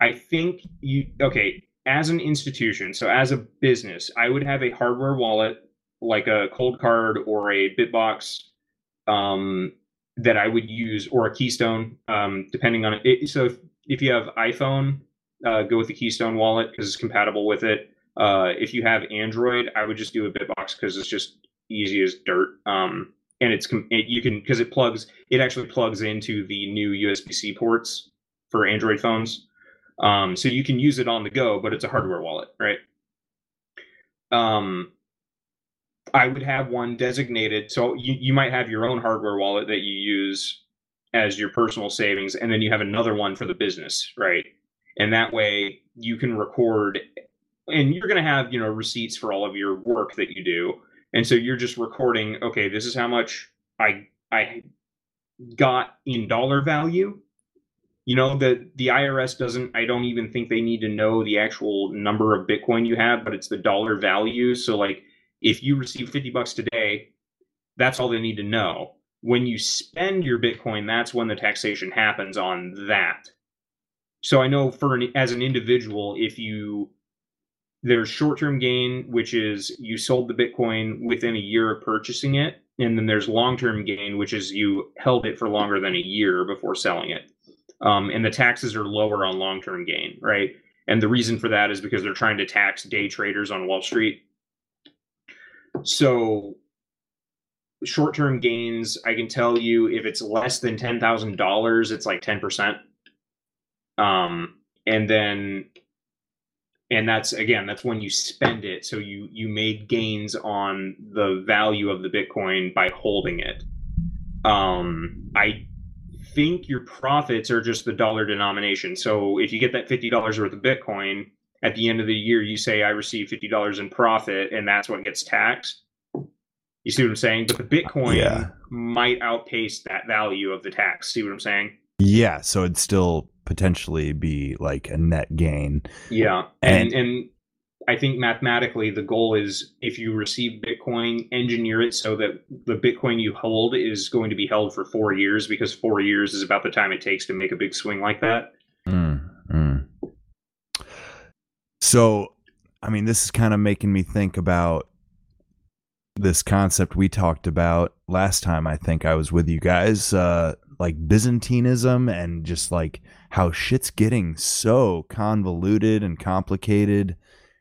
I think you okay. as an institution, so as a business, I would have a hardware wallet like a Coldcard or a BitBox um, that I would use, or a Keystone, um, depending on it. So if, if you have iPhone, uh, go with the Keystone wallet because it's compatible with it. Uh, if you have Android, I would just do a BitBox because it's just easy as dirt. Um, and it's it, you can because it plugs it actually plugs into the new USB-C ports for Android phones. Um, so you can use it on the go, but it's a hardware wallet, right? Um, I would have one designated. So you, you might have your own hardware wallet that you use as your personal savings, and then you have another one for the business, right? And that way you can record, and you're going to have you know receipts for all of your work that you do, and so you're just recording. Okay, this is how much I I got in dollar value you know the the irs doesn't i don't even think they need to know the actual number of bitcoin you have but it's the dollar value so like if you receive 50 bucks today that's all they need to know when you spend your bitcoin that's when the taxation happens on that so i know for an, as an individual if you there's short-term gain which is you sold the bitcoin within a year of purchasing it and then there's long-term gain which is you held it for longer than a year before selling it um, and the taxes are lower on long term gain, right? And the reason for that is because they're trying to tax day traders on Wall Street. So, short term gains, I can tell you if it's less than $10,000, it's like 10%. Um, and then, and that's again, that's when you spend it. So you you made gains on the value of the Bitcoin by holding it. Um, I think your profits are just the dollar denomination. So if you get that fifty dollars worth of Bitcoin at the end of the year, you say I received fifty dollars in profit, and that's what gets taxed. You see what I'm saying? But the Bitcoin yeah. might outpace that value of the tax. See what I'm saying? Yeah. So it'd still potentially be like a net gain. Yeah, and and, and I think mathematically the goal is if you receive Bitcoin, engineer it so that the Bitcoin you hold is going to be held for four years because four years is about the time it takes to make a big swing like that. Mm. So, I mean, this is kind of making me think about this concept we talked about last time. I think I was with you guys, uh, like Byzantinism and just like how shit's getting so convoluted and complicated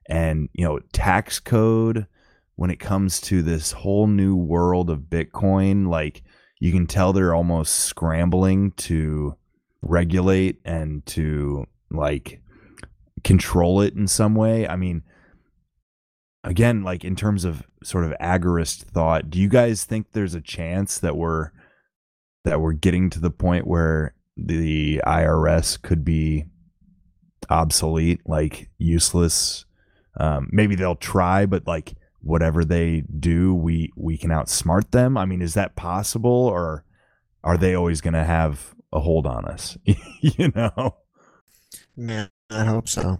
and you know tax code when it comes to this whole new world of bitcoin like you can tell they're almost scrambling to regulate and to like control it in some way i mean again like in terms of sort of agorist thought do you guys think there's a chance that we're that we're getting to the point where the IRS could be obsolete like useless um, maybe they'll try, but like whatever they do, we we can outsmart them. I mean, is that possible, or are they always going to have a hold on us? you know? Yeah, I hope so.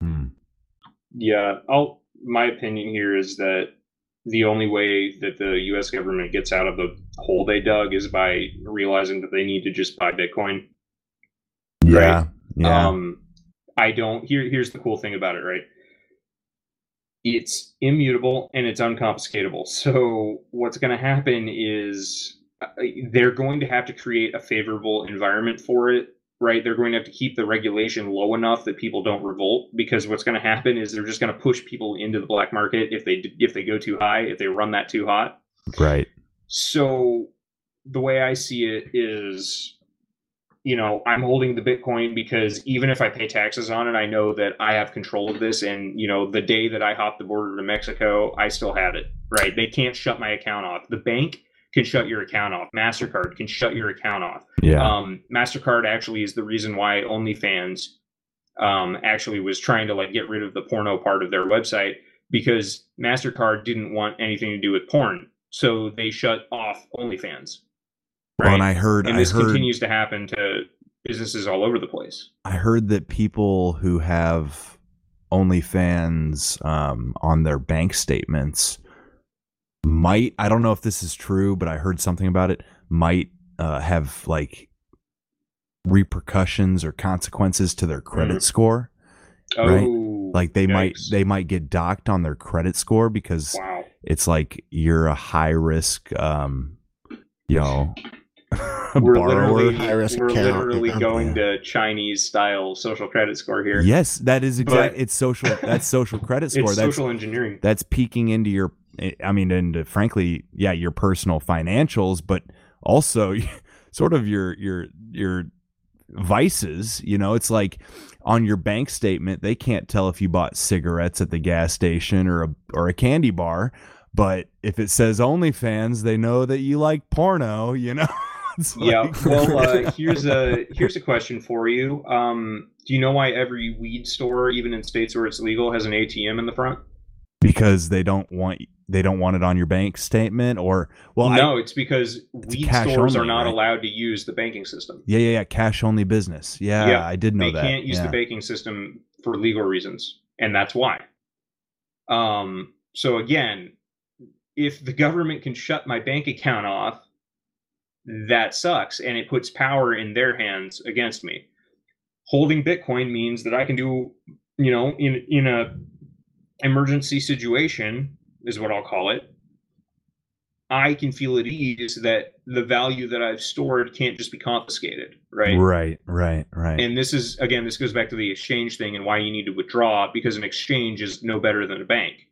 Hmm. Yeah, I'll. My opinion here is that the only way that the U.S. government gets out of the hole they dug is by realizing that they need to just buy Bitcoin. Yeah. Right? Yeah. Um, I don't. Here, here's the cool thing about it, right? It's immutable and it's unconfiscatable. So what's going to happen is uh, they're going to have to create a favorable environment for it, right? They're going to have to keep the regulation low enough that people don't revolt. Because what's going to happen is they're just going to push people into the black market if they if they go too high, if they run that too hot. Right. So the way I see it is you know, I'm holding the Bitcoin because even if I pay taxes on it, I know that I have control of this. And, you know, the day that I hop the border to Mexico, I still have it, right? They can't shut my account off. The bank can shut your account off. MasterCard can shut your account off. Yeah. Um, MasterCard actually is the reason why OnlyFans um, actually was trying to like get rid of the porno part of their website because MasterCard didn't want anything to do with porn. So they shut off OnlyFans. Right? Well, and I heard, and this I heard, continues to happen to businesses all over the place. I heard that people who have OnlyFans um, on their bank statements might, I don't know if this is true, but I heard something about it, might uh, have like repercussions or consequences to their credit mm-hmm. score Right. Oh, like they might they might get docked on their credit score because Wow. it's like you're a high risk um you know We're borrower literally, we're literally going to Chinese style social credit score here. yes that is exactly. It's social that's social credit score it's that's social engineering. that's peeking into your i mean and frankly yeah your personal financials but also sort of your your your vices you know it's like on your bank statement they can't tell if you bought cigarettes at the gas station or a or a candy bar but if it says OnlyFans, they know that you like porno. You know. It's Yeah. like- Well, uh, here's a here's a question for you. Um, do you know why every weed store, even in states where it's legal, has an ATM in the front? Because they don't want they don't want it on your bank statement, or well, I, no, it's because It's weed stores only, are not right? allowed to use the banking system. yeah, yeah, yeah, cash only business. Yeah, Yeah, I did know they that. can't use yeah. the banking system for legal reasons, and that's why. Um, so again, if the government can shut my bank account off, that sucks, and it puts power in their hands against me. Holding Bitcoin means that I can do, you know, in in a emergency situation is what I'll call it. I can feel at ease that the value that I've stored can't just be confiscated, right? Right, right, right. And this is again, this goes back to the exchange thing and why you need to withdraw because an exchange is no better than a bank.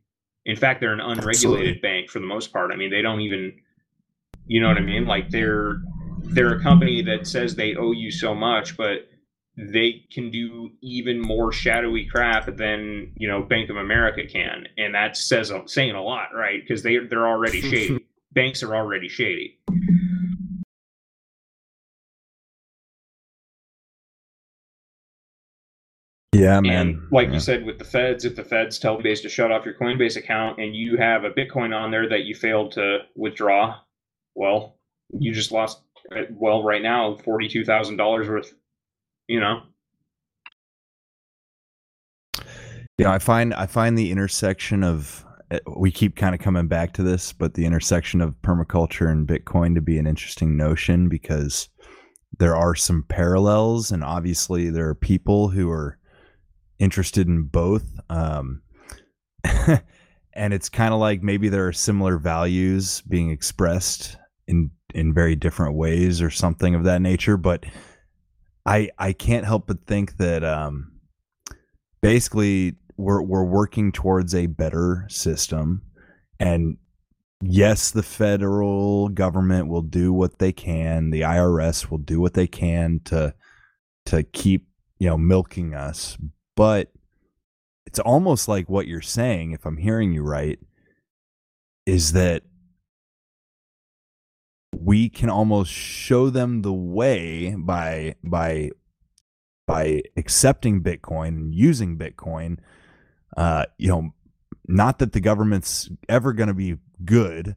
In fact, they're an unregulated Absolutely. bank for the most part. I mean, they don't even, you know what I mean? Like they're they're a company that says they owe you so much, but they can do even more shadowy crap than you know Bank of America can, and that says saying a lot, right? Because they they're already shady. Banks are already shady. yeah, man. And like yeah. you said with the feds, if the feds tell Base to shut off your Coinbase account and you have a Bitcoin on there that you failed to withdraw, well, you just lost. uh, Well, right now, forty-two thousand dollars worth. You know, know, I find I find the intersection of uh, we keep kind of coming back to this, but the intersection of permaculture and Bitcoin to be an interesting notion because there are some parallels, and obviously there are people who are interested in both. Um, and it's kind of like maybe there are similar values being expressed in in very different ways or something of that nature, but I I can't help but think that um, basically we're we're working towards a better system and yes the federal government will do what they can the IRS will do what they can to to keep you know milking us but it's almost like what you're saying if i'm hearing you right is that we can almost show them the way by by by accepting bitcoin and using bitcoin. Uh you know not that the government's ever going to be good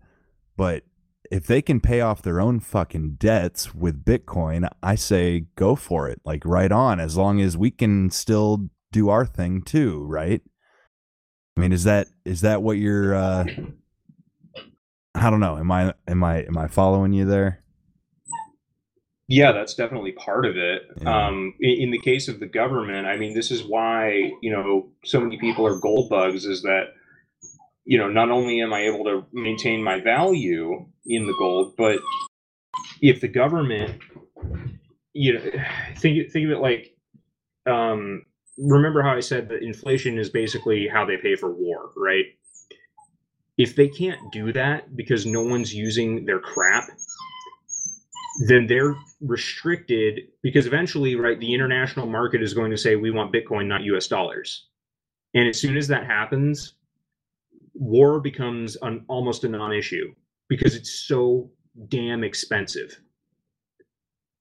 but if they can pay off their own fucking debts with bitcoin i say go for it. Like right on as long as we can still do our thing too right? I mean is that is that what you're uh i don't know am i am i am i following you there yeah, that's definitely part of it. Yeah. Um, in, in the case of the government, I mean, this is why you know so many people are gold bugs. Is that you know not only am I able to maintain my value in the gold, but if the government, you know, think think of it like, um, remember how I said that inflation is basically how they pay for war, right? If they can't do that because no one's using their crap, then they're restricted because eventually, right, the international market is going to say we want Bitcoin, not US dollars. And as soon as that happens, war becomes an, almost a non issue because it's so damn expensive.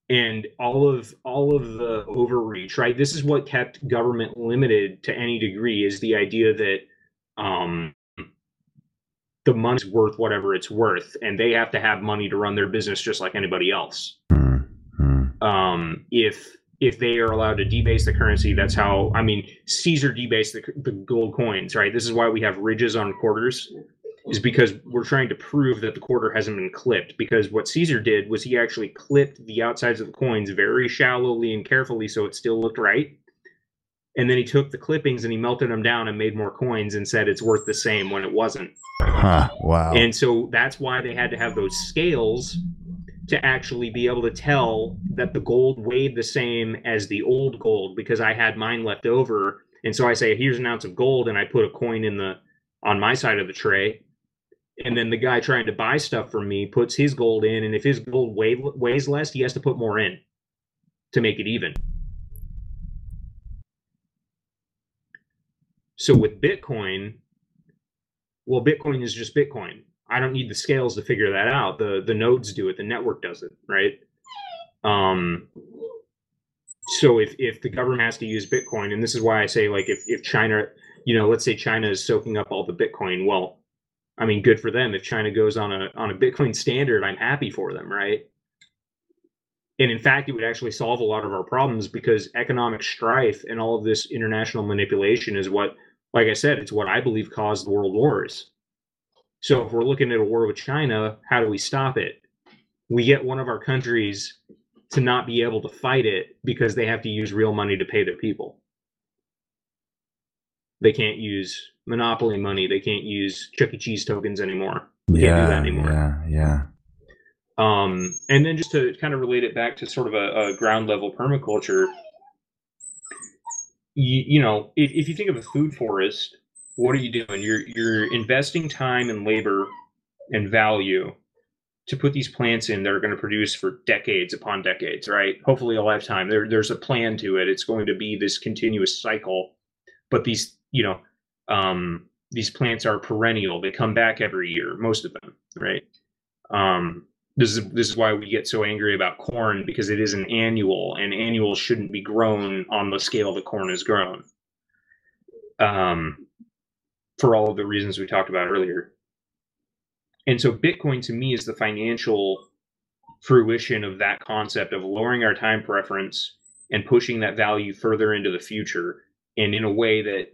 And all of all of the overreach, right? This is what kept government limited to any degree is the idea that um, the money's worth whatever it's worth, and they have to have money to run their business just like anybody else Hmm, hmm. um, if if they are allowed to debase the currency, that's how. I mean, Caesar debased the, the gold coins, right? This is why we have ridges on quarters, is because we're trying to prove that the quarter hasn't been clipped. Because what Caesar did was he actually clipped the outsides of the coins very shallowly and carefully, so it still looked right. And then he took the clippings and he melted them down and made more coins and said it's worth the same when it wasn't. Huh. Wow. And so that's why they had to have those scales to actually be able to tell that the gold weighed the same as the old gold because I had mine left over. And so I say, here's an ounce of gold, and I put a coin in the on my side of the tray. And then the guy trying to buy stuff from me puts his gold in, and if his gold weigh, weighs less, he has to put more in to make it even. So with Bitcoin, well, Bitcoin is just Bitcoin. I don't need the scales to figure that out. The the nodes do it. The network does it, right? Um. So if if the government has to use Bitcoin, and this is why I say like if if China, you know, let's say China is soaking up all the Bitcoin, well, I mean, good for them. If China goes on a on a Bitcoin standard, I'm happy for them, right? And in fact, it would actually solve a lot of our problems because economic strife and all of this international manipulation is what, like I said, it's what I believe caused world wars so if we're looking at a war with China, how do we stop it? We get one of our countries to not be able to fight it because they have to use real money to pay their people. They can't use monopoly money. They can't use Chuck E. Cheese tokens anymore. They yeah. can't do that anymore. Yeah. Yeah. Um, and then just to kind of relate it back to sort of a, a ground level permaculture, you, you know, if, if you think of a food forest, what are you doing? You're you're investing time and labor and value to put these plants in that are going to produce for decades upon decades, right? Hopefully a lifetime. There, there's a plan to it. It's going to be this continuous cycle. But these, you know, um, these plants are perennial. They come back every year, most of them, right? Um, this is this is why we get so angry about corn because it is an annual, and annuals shouldn't be grown on the scale that corn is grown. Um, for all of the reasons we talked about earlier. And so Bitcoin to me is the financial fruition of that concept of lowering our time preference and pushing that value further into the future and in a way that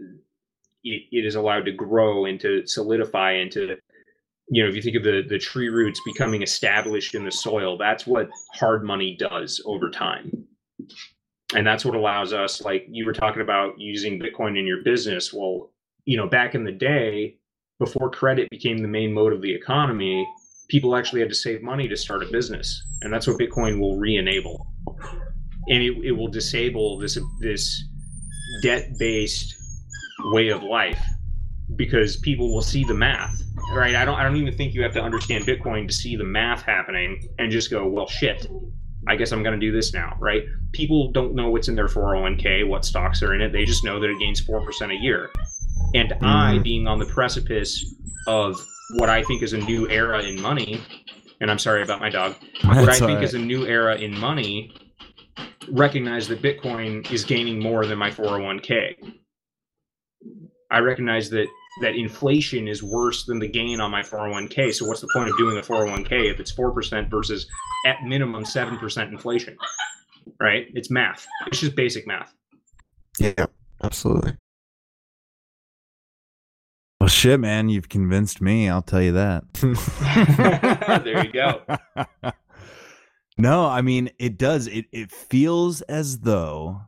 it, it is allowed to grow and to solidify and to you know if you think of the the tree roots becoming established in the soil that's what hard money does over time. And that's what allows us like you were talking about using bitcoin in your business. Well you know, back in the day, before credit became the main mode of the economy, people actually had to save money to start a business, and that's what Bitcoin will re-enable, and it, it will disable this this debt-based way of life because people will see the math, right? I don't I don't even think you have to understand Bitcoin to see the math happening and just go, well, shit. I guess I'm going to do this now, right? People don't know what's in their 401k, what stocks are in it. They just know that it gains 4% a year and mm. I being on the precipice of what I think is a new era in money, and I'm sorry about my dog, That's what I think right. is a new era in money, recognize that Bitcoin is gaining more than my 401k. I recognize that that inflation is worse than the gain on my 401k. So what's the point of doing a 401k if it's 4% versus at minimum 7% inflation? Right? It's math. It's just basic math. Yeah, absolutely. Well, shit, man, you've convinced me. I'll tell you that. there you go. no, I mean it does. It it feels as though,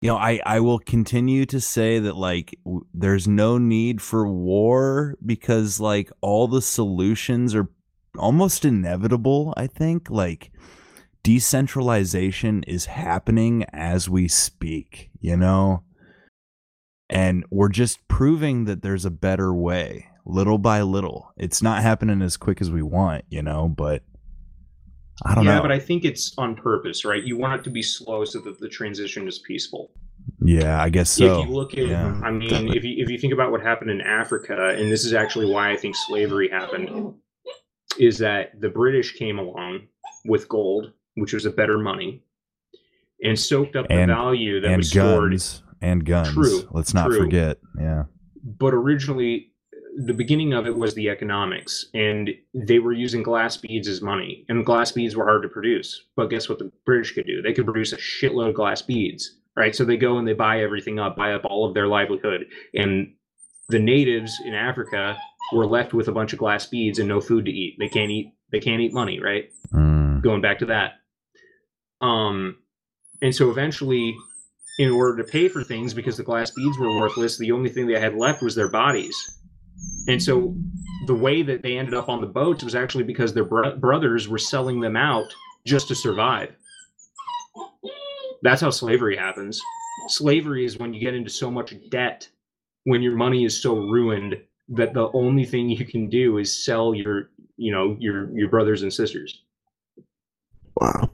you know, I I will continue to say that like w- there's no need for war because like all the solutions are almost inevitable. I think like decentralization is happening as we speak. You know and we're just proving that there's a better way little by little it's not happening as quick as we want you know but i don't yeah, know yeah but i think it's on purpose right you want it to be slow so that the transition is peaceful yeah i guess so if you look at yeah, i mean definitely. if you if you think about what happened in africa and this is actually why i think slavery happened is that the british came along with gold which was a better money and soaked up and, the value that was guns. stored and guns. True. Let's not true. forget. Yeah. But originally, the beginning of it was the economics, and they were using glass beads as money, and glass beads were hard to produce. But guess what the British could do? They could produce a shitload of glass beads, right? So they go and they buy everything up, buy up all of their livelihood, and the natives in Africa were left with a bunch of glass beads and no food to eat. They can't eat. They can't eat money, right? Mm. Going back to that. Um, and so eventually in order to pay for things because the glass beads were worthless. The only thing they had left was their bodies. And so the way that they ended up on the boats was actually because their bro- brothers were selling them out just to survive. That's how slavery happens. Slavery is when you get into so much debt, when your money is so ruined that the only thing you can do is sell your, you know, your your brothers and sisters. Wow.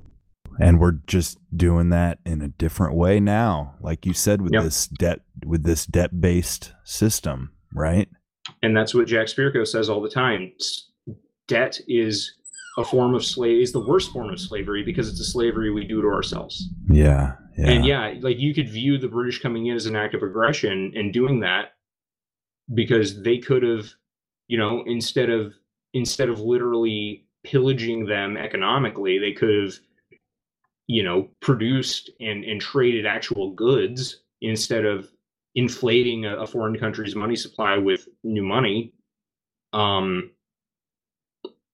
and we're just doing that in a different way now like you said with Yep. this debt with this debt based system right And that's what Jack Spirko says all the time. Debt is a form of slave is the worst form of slavery because it's a slavery we do to ourselves. yeah yeah And yeah, like you could view the British coming in as an act of aggression and doing that because they could have, you know, instead of instead of literally pillaging them economically, they could have, you know, produced and and traded actual goods instead of inflating a, foreign country's money supply with new money. Um,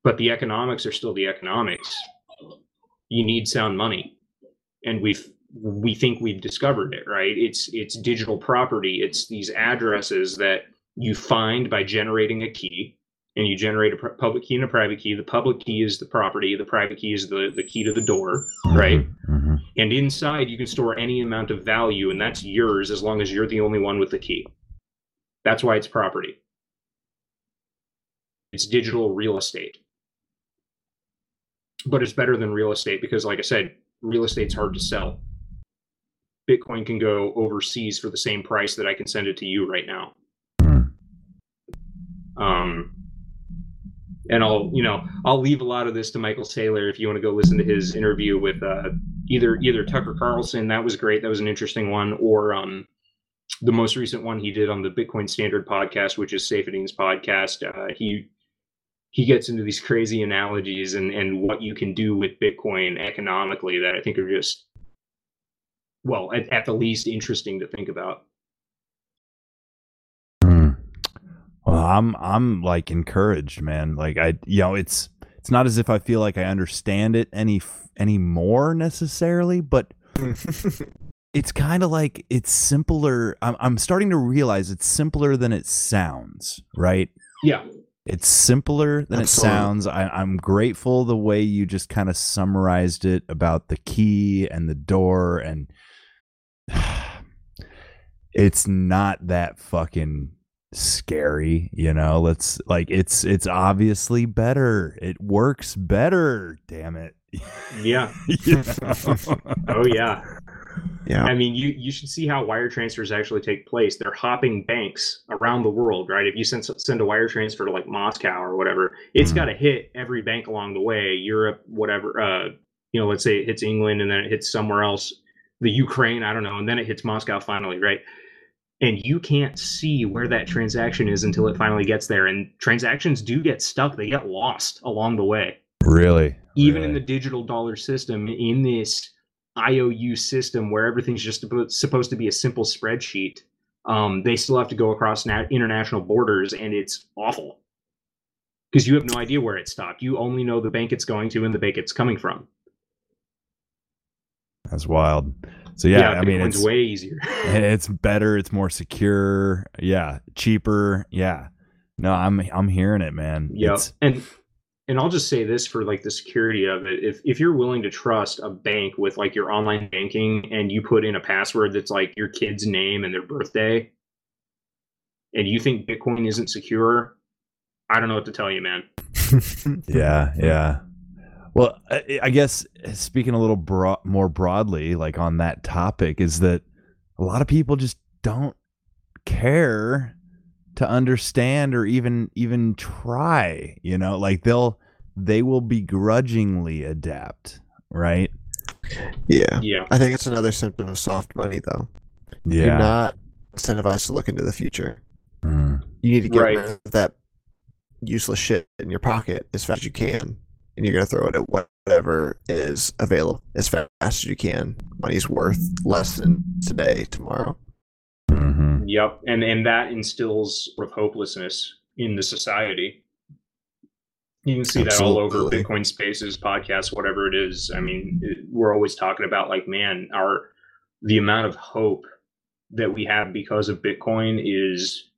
but the economics are still the economics. You need sound money, and we've we think we've discovered it. Right? It's it's digital property. It's these addresses that you find by generating a key, and you generate a pr- public key and a private key. The public key is the property. The private key is the the key to the door. right? Mhm. And inside, you can store any amount of value, and that's yours as long as you're the only one with the key. That's why it's property. It's digital real estate. But it's better than real estate because, like I said, real estate's hard to sell. Bitcoin can go overseas for the same price that I can send it to you right now. Mhm. Um, and I'll, you know, I'll leave a lot of this to Michael Saylor if you want to go listen to his interview with uh, either either Tucker Carlson. That was great. That was an interesting one, or um, the most recent one he did on the Bitcoin Standard podcast, which is Saifedean's podcast. Uh, he he gets into these crazy analogies and and what you can do with Bitcoin economically that I think are just well, at, at the least, interesting to think about. Hmm. Well, I'm I'm like encouraged, man. Like I, you know, it's it's not as if I feel like I understand it any any more necessarily, but it's kind of like it's simpler. I'm I'm starting to realize it's simpler than it sounds. Right? Yeah, It's simpler than Absolutely. it sounds. I, I'm grateful the way you just kind of summarized it about the key and the door, and it's not that fucking scary, you know. Let's like it's it's obviously better. It works better. Damn it. yeah, You know? oh yeah. yeah. I mean, you you should see how wire transfers actually take place. They're hopping banks around the world, right? If you send send a wire transfer to like Moscow or whatever, it's Mhm. got to hit every bank along the way. Europe, whatever. Uh, you know, let's say it hits England and then it hits somewhere else, the Ukraine, I don't know, and then it hits Moscow finally, right? And you can't see where that transaction is until it finally gets there. And transactions do get stuck; they get lost along the way. Really, even in the digital dollar system in this iou system where everything's just supposed to be a simple spreadsheet um, they still have to go across na- international borders and it's awful. Because you have no idea where it stopped. You only know the bank it's going to and the bank it's coming from. That's wild. So yeah, I mean, it's way easier it's better it's more secure yeah cheaper yeah no i'm i'm hearing it man Yep. It's- and and I'll just say this for like the security of it. If if you're willing to trust a bank with like your online banking and you put in a password that's like your kid's name and their birthday, and you think Bitcoin isn't secure, I don't know what to tell you, man. yeah yeah well I, I guess speaking a little broad, more broadly like on that topic is that a lot of people just don't care to understand or even even try you know like they'll they will begrudgingly adapt right yeah. Yeah, I think it's another symptom of soft money, though. You're yeah not incentivized to look into the future. Mm. You need to get Right. rid of that useless shit in your pocket as fast as you can, and you're gonna throw it at whatever is available as fast as you can. Money's worth less than today, tomorrow. Mhm. yep, and and that instills sort of hopelessness in the society. You can see that all over Bitcoin Spaces, podcasts, whatever it is. I mean, it- we're always talking about like, man, our the amount of hope that we have because of Bitcoin is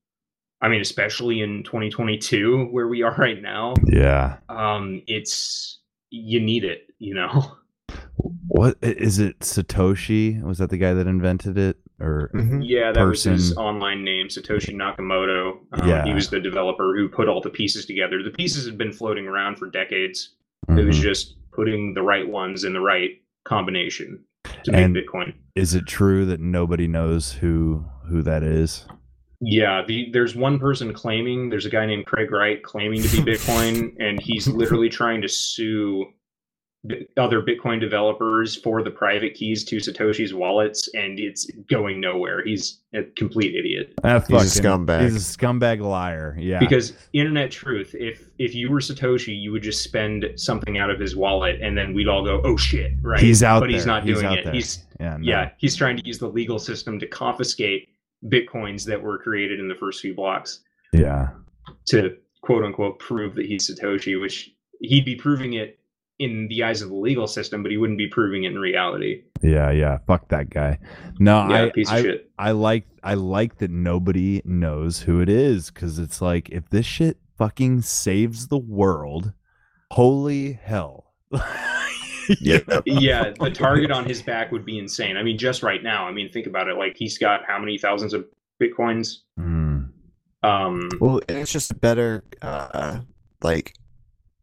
I mean, especially in 2022 where we are right now, Yeah. um, it's you need it, you know. What is it? Satoshi was that the guy that invented it, or Mhm. Yeah, that was his online name, Satoshi Nakamoto. Um, Yeah. he was the developer who put all the pieces together. The pieces had been floating around for decades. It was Mhm. just putting the right ones in the right combination to make Bitcoin. is it true that nobody knows who who that is? Yeah, the, there's one person claiming, there's a guy named Craig Wright claiming to be Bitcoin, and he's literally trying to sue other Bitcoin developers for the private keys to Satoshi's wallets, and it's going nowhere. He's a complete idiot. Ah, He's a scumbag. He's a scumbag liar. Yeah. Because internet truth, if if you were Satoshi, you would just spend something out of his wallet, and then we'd all go, "Oh shit!" Right? he's out but there. he's not He's doing out it. there. He's yeah. no. yeah, he's trying to use the legal system to confiscate bitcoins that were created in the first few blocks Yeah. to quote unquote prove that he's Satoshi, which he'd be proving it in the eyes of the legal system, but he wouldn't be proving it in reality. Yeah. Yeah. Fuck that guy. No, Yeah, I piece of I, shit. I like I like that nobody knows who it is because it's like if this shit fucking saves the world, holy hell. Yeah. yeah, the target on his back would be insane. I mean, just right now, I mean, think about it. Like he's got how many thousands of bitcoins? Mm. Um, Well, it's just a better, uh, like,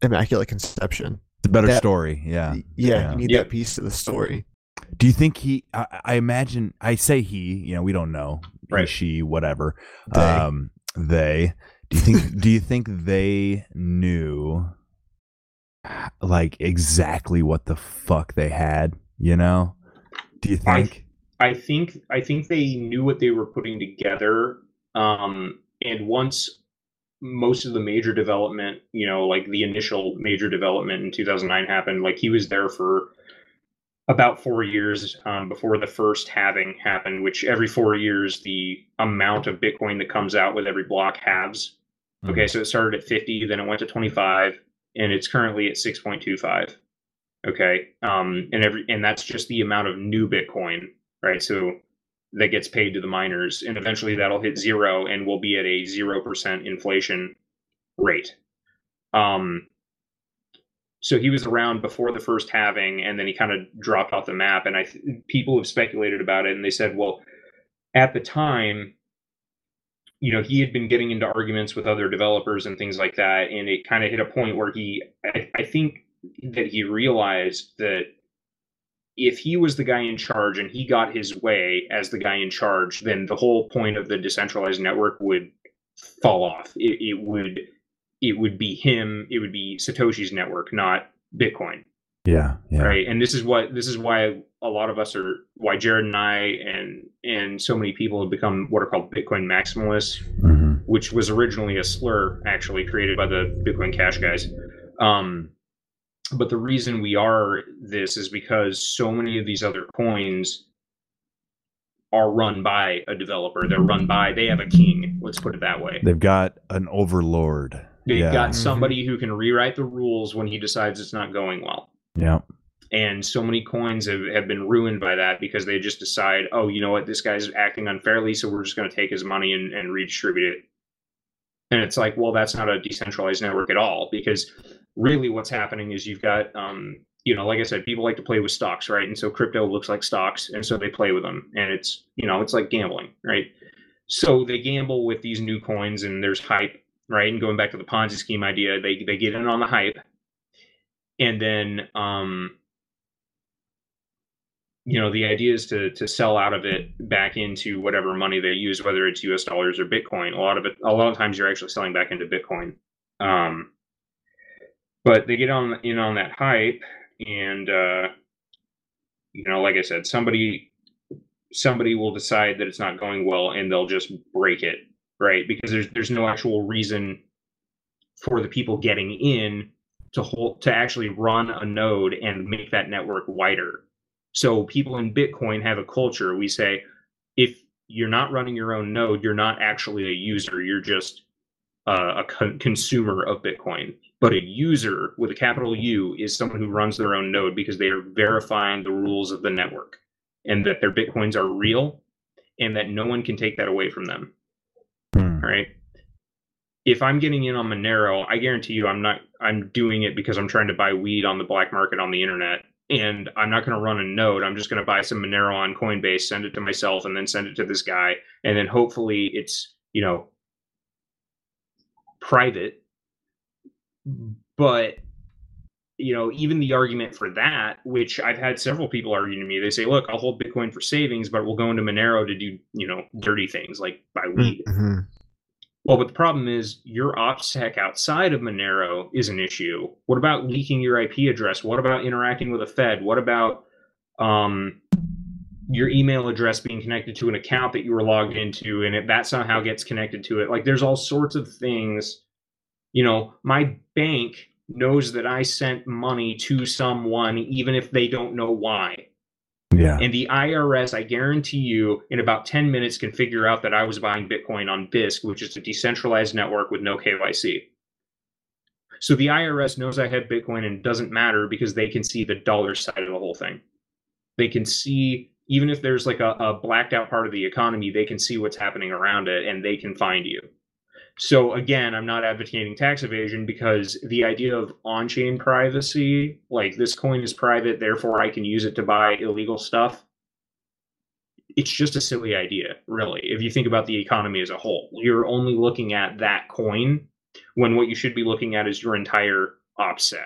immaculate conception. It's a better That- story. Yeah. Yeah, Yeah. you need Yep. that piece of the story. Do you think he? I, I imagine. I say he. You know, we don't know. He, Right. she, whatever. They. Um, they. Do you think? do you think they knew, like exactly what the fuck they had? You know. Do you I- think? I think I think they knew what they were putting together. Um, and once most of the major development, you know, like the initial major development in 2009 happened, like he was there for about four years um, before the first halving happened. Which every four years, the amount of Bitcoin that comes out with every block halves. Okay, so it started at 50, then it went to 25, and it's currently at 6.25. Okay, um, and every and that's just the amount of new Bitcoin, right? So that gets paid to the miners, and eventually that'll hit zero, and we'll be at a zero percent inflation rate. Um, so he was around before the first halving, and then he kind of dropped off the map. And I people have speculated about it, and they said, well, at the time, you know, he had been getting into arguments with other developers and things like that, and it kind of hit a point where he, I, I think that he realized that if he was the guy in charge and he got his way as the guy in charge, then the whole point of the decentralized network would fall off. It, it would it would be him. It would be Satoshi's network, not Bitcoin Yeah. Yeah. right and this is what this is why a lot of us are why jared and i and and so many people have become what are called bitcoin maximalists hmm which was originally a slur actually created by the bitcoin cash guys um but the reason we are this is because so many of these other coins are run by a developer they're run by they have a king let's put it that way They've got an overlord. they've yeah. got somebody who can rewrite the rules when he decides it's not going well Yeah. And so many coins have, have been ruined by that because they just decide oh you know what? This guy's acting unfairly so we're just going to take his money and, and redistribute it. And it's like well that's not a decentralized network at all because really what's happening is you've got um, you know like i said people like to play with stocks right? And so crypto looks like stocks and so they play with them. And it's you know it's like gambling right? So they gamble with these new coins and there's hype right? And going back to the ponzi scheme idea they, they get in on the hype. And then um you know the idea is to to sell out of it back into whatever money they use whether it's us dollars or bitcoin. A lot of it a lot of times you're actually selling back into bitcoin. Um but they get on in on that hype and uh you know like i said somebody somebody will decide that it's not going well and they'll just break it right? Because there's there's no actual reason for the people getting in to hold to actually run a node and make that network wider so people in bitcoin have a culture we say if you're not running your own node you're not actually a user you're just uh, a con- consumer of bitcoin but a user with a capital u is someone who runs their own node because they are verifying the rules of the network and that their bitcoins are real and that no one can take that away from them. Hmm. All right. If I'm getting in on Monero, I guarantee you I'm not I'm doing it because I'm trying to buy weed on the black market on the internet. And I'm not going to run a node. I'm just going to buy some Monero on Coinbase, send it to myself, and then send it to this guy. And then hopefully it's, you know, private. But you know, even the argument for that, which I've had several people arguing to me, they say, look, I'll hold Bitcoin for savings, but we'll go into Monero to do, you know, dirty things like buy weed. Mhm. Well, but the problem is your OPSEC outside of Monero is an issue. What about leaking your IP address? What about interacting with a Fed? What about um, your email address being connected to an account that you were logged into and if that somehow gets connected to it? Like there's all sorts of things. You know, my bank knows that I sent money to someone even if they don't know why. Yeah. And the IRS, I guarantee you, in about 10 minutes can figure out that I was buying Bitcoin on Bisq, which is a decentralized network with no KYC. So the IRS knows I have Bitcoin and it doesn't matter because they can see the dollar side of the whole thing. They can see, even if there's like a, a blacked out part of the economy, they can see what's happening around it and they can find you. So again, I'm not advocating tax evasion because the idea of on-chain privacy, like this coin is private, therefore I can use it to buy illegal stuff. It's just a silly idea, really. If you think about the economy as a whole, you're only looking at that coin when what you should be looking at is your entire OPSEC.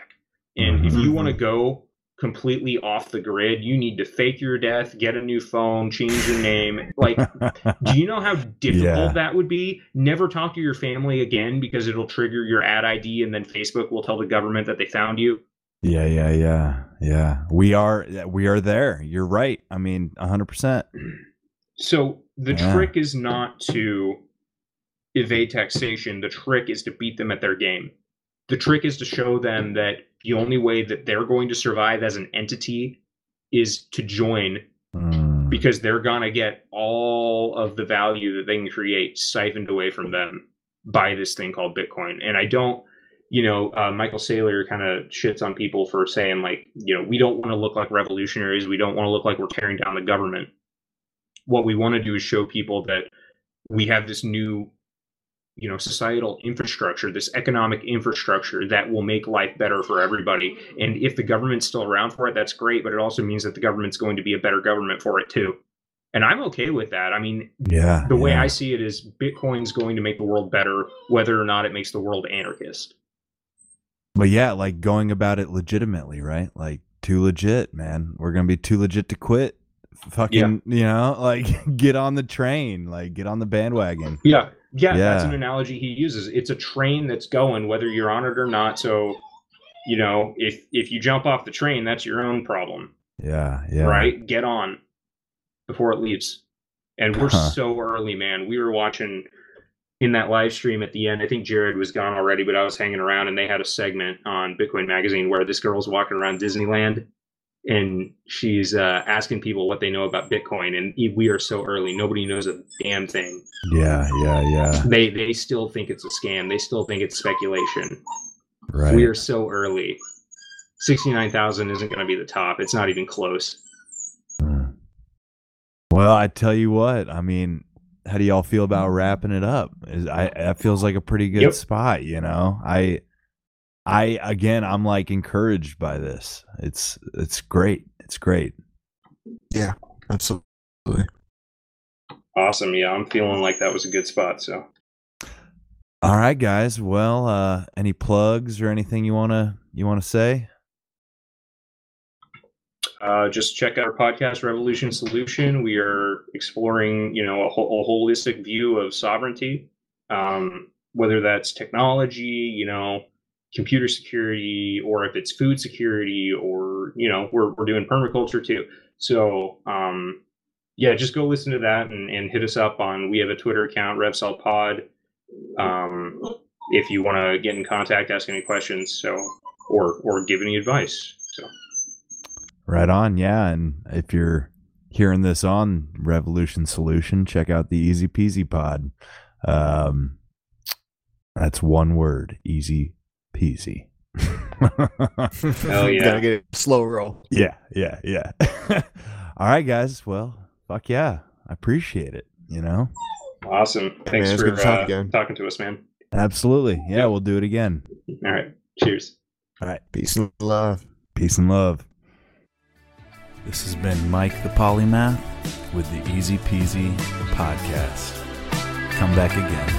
And if you mm-hmm. want to go completely off the grid, you need to fake your death, get a new phone, change your name. Like, do you know how difficult Yeah. that would be? Never talk to your family again because it'll trigger your ad ID and then Facebook will tell the government that they found you. yeah, yeah, yeah, yeah. We are we are there. You're right. I mean, hundred percent. So the Yeah. trick is not to evade taxation. The trick is to beat them at their game. The trick is to show them that the only way that they're going to survive as an entity is to join Mm. because they're gonna get all of the value that they can create siphoned away from them by this thing called Bitcoin. And I don't, you know, uh, Michael Saylor kind of shits on people for saying like, you know, we don't want to look like revolutionaries. We don't want to look like we're tearing down the government. What we want to do is show people that we have this new, you know, societal infrastructure, this economic infrastructure that will make life better for everybody. And if the government's still around for it, that's great. But it also means that the government's going to be a better government for it too. And I'm okay with that. I mean, Yeah. the way yeah. I see it is Bitcoin's going to make the world better, whether or not it makes the world anarchist. But yeah, like going about it legitimately, right? Like too legit, man. We're gonna be too legit to quit. Fucking, you know, like get on the train, like get on the bandwagon. Yeah. Yeah, that's an analogy he uses. It's a train that's going, whether you're on it or not. So, you know, if if you jump off the train, that's your own problem. Yeah, yeah. right? Get on before it leaves. And we're Huh. so early, man. We were watching in that live stream at the end. I think Jared was gone already, but I was hanging around and they had a segment on Bitcoin Magazine where this girl's walking around Disneyland and she's uh, asking people what they know about Bitcoin. And we are so early. Nobody knows a damn thing. Yeah, yeah, yeah. They they still think it's a scam. They still think it's speculation. Right. We are so early. 69,000 isn't going to be the top. It's not even close. Mm. Well, I tell you what, I mean, how do y'all feel about wrapping it up? Is I that feels like a pretty good Yep. spot, you know? I I again I'm like encouraged by this. It's it's great. It's great. Yeah, absolutely. Awesome. Yeah, I'm feeling like that was a good spot. So, All right, guys. Well, uh any plugs or anything you wanna you wanna say? uh, just check out our podcast, Revolution Solution. We are exploring, you know, a, ho- a holistic view of sovereignty, um, whether that's technology, you know, computer security, or if it's food security, or you know, we're we're doing permaculture too. So, um, yeah, just go listen to that and, and hit us up on. We have a Twitter account, RevSolPod. Um, if you want to get in contact, ask any questions, so or or give any advice. So. Right on, yeah. And if you're hearing this on Revolution Solution, check out the Easy Peasy Pod. Um, that's one word, easy peasy. Hell yeah. Gotta get a slow roll. yeah, yeah, yeah. All right, guys. Well, fuck yeah. I appreciate it. You know? Awesome. Thanks man, for to talk uh, again. talking to us, man. Absolutely. Yeah, Yep. we'll do it again. All right. Cheers. All right. Peace and love. Peace and love. This has been Mike the Polymath with the Easy Peasy podcast. Come back again.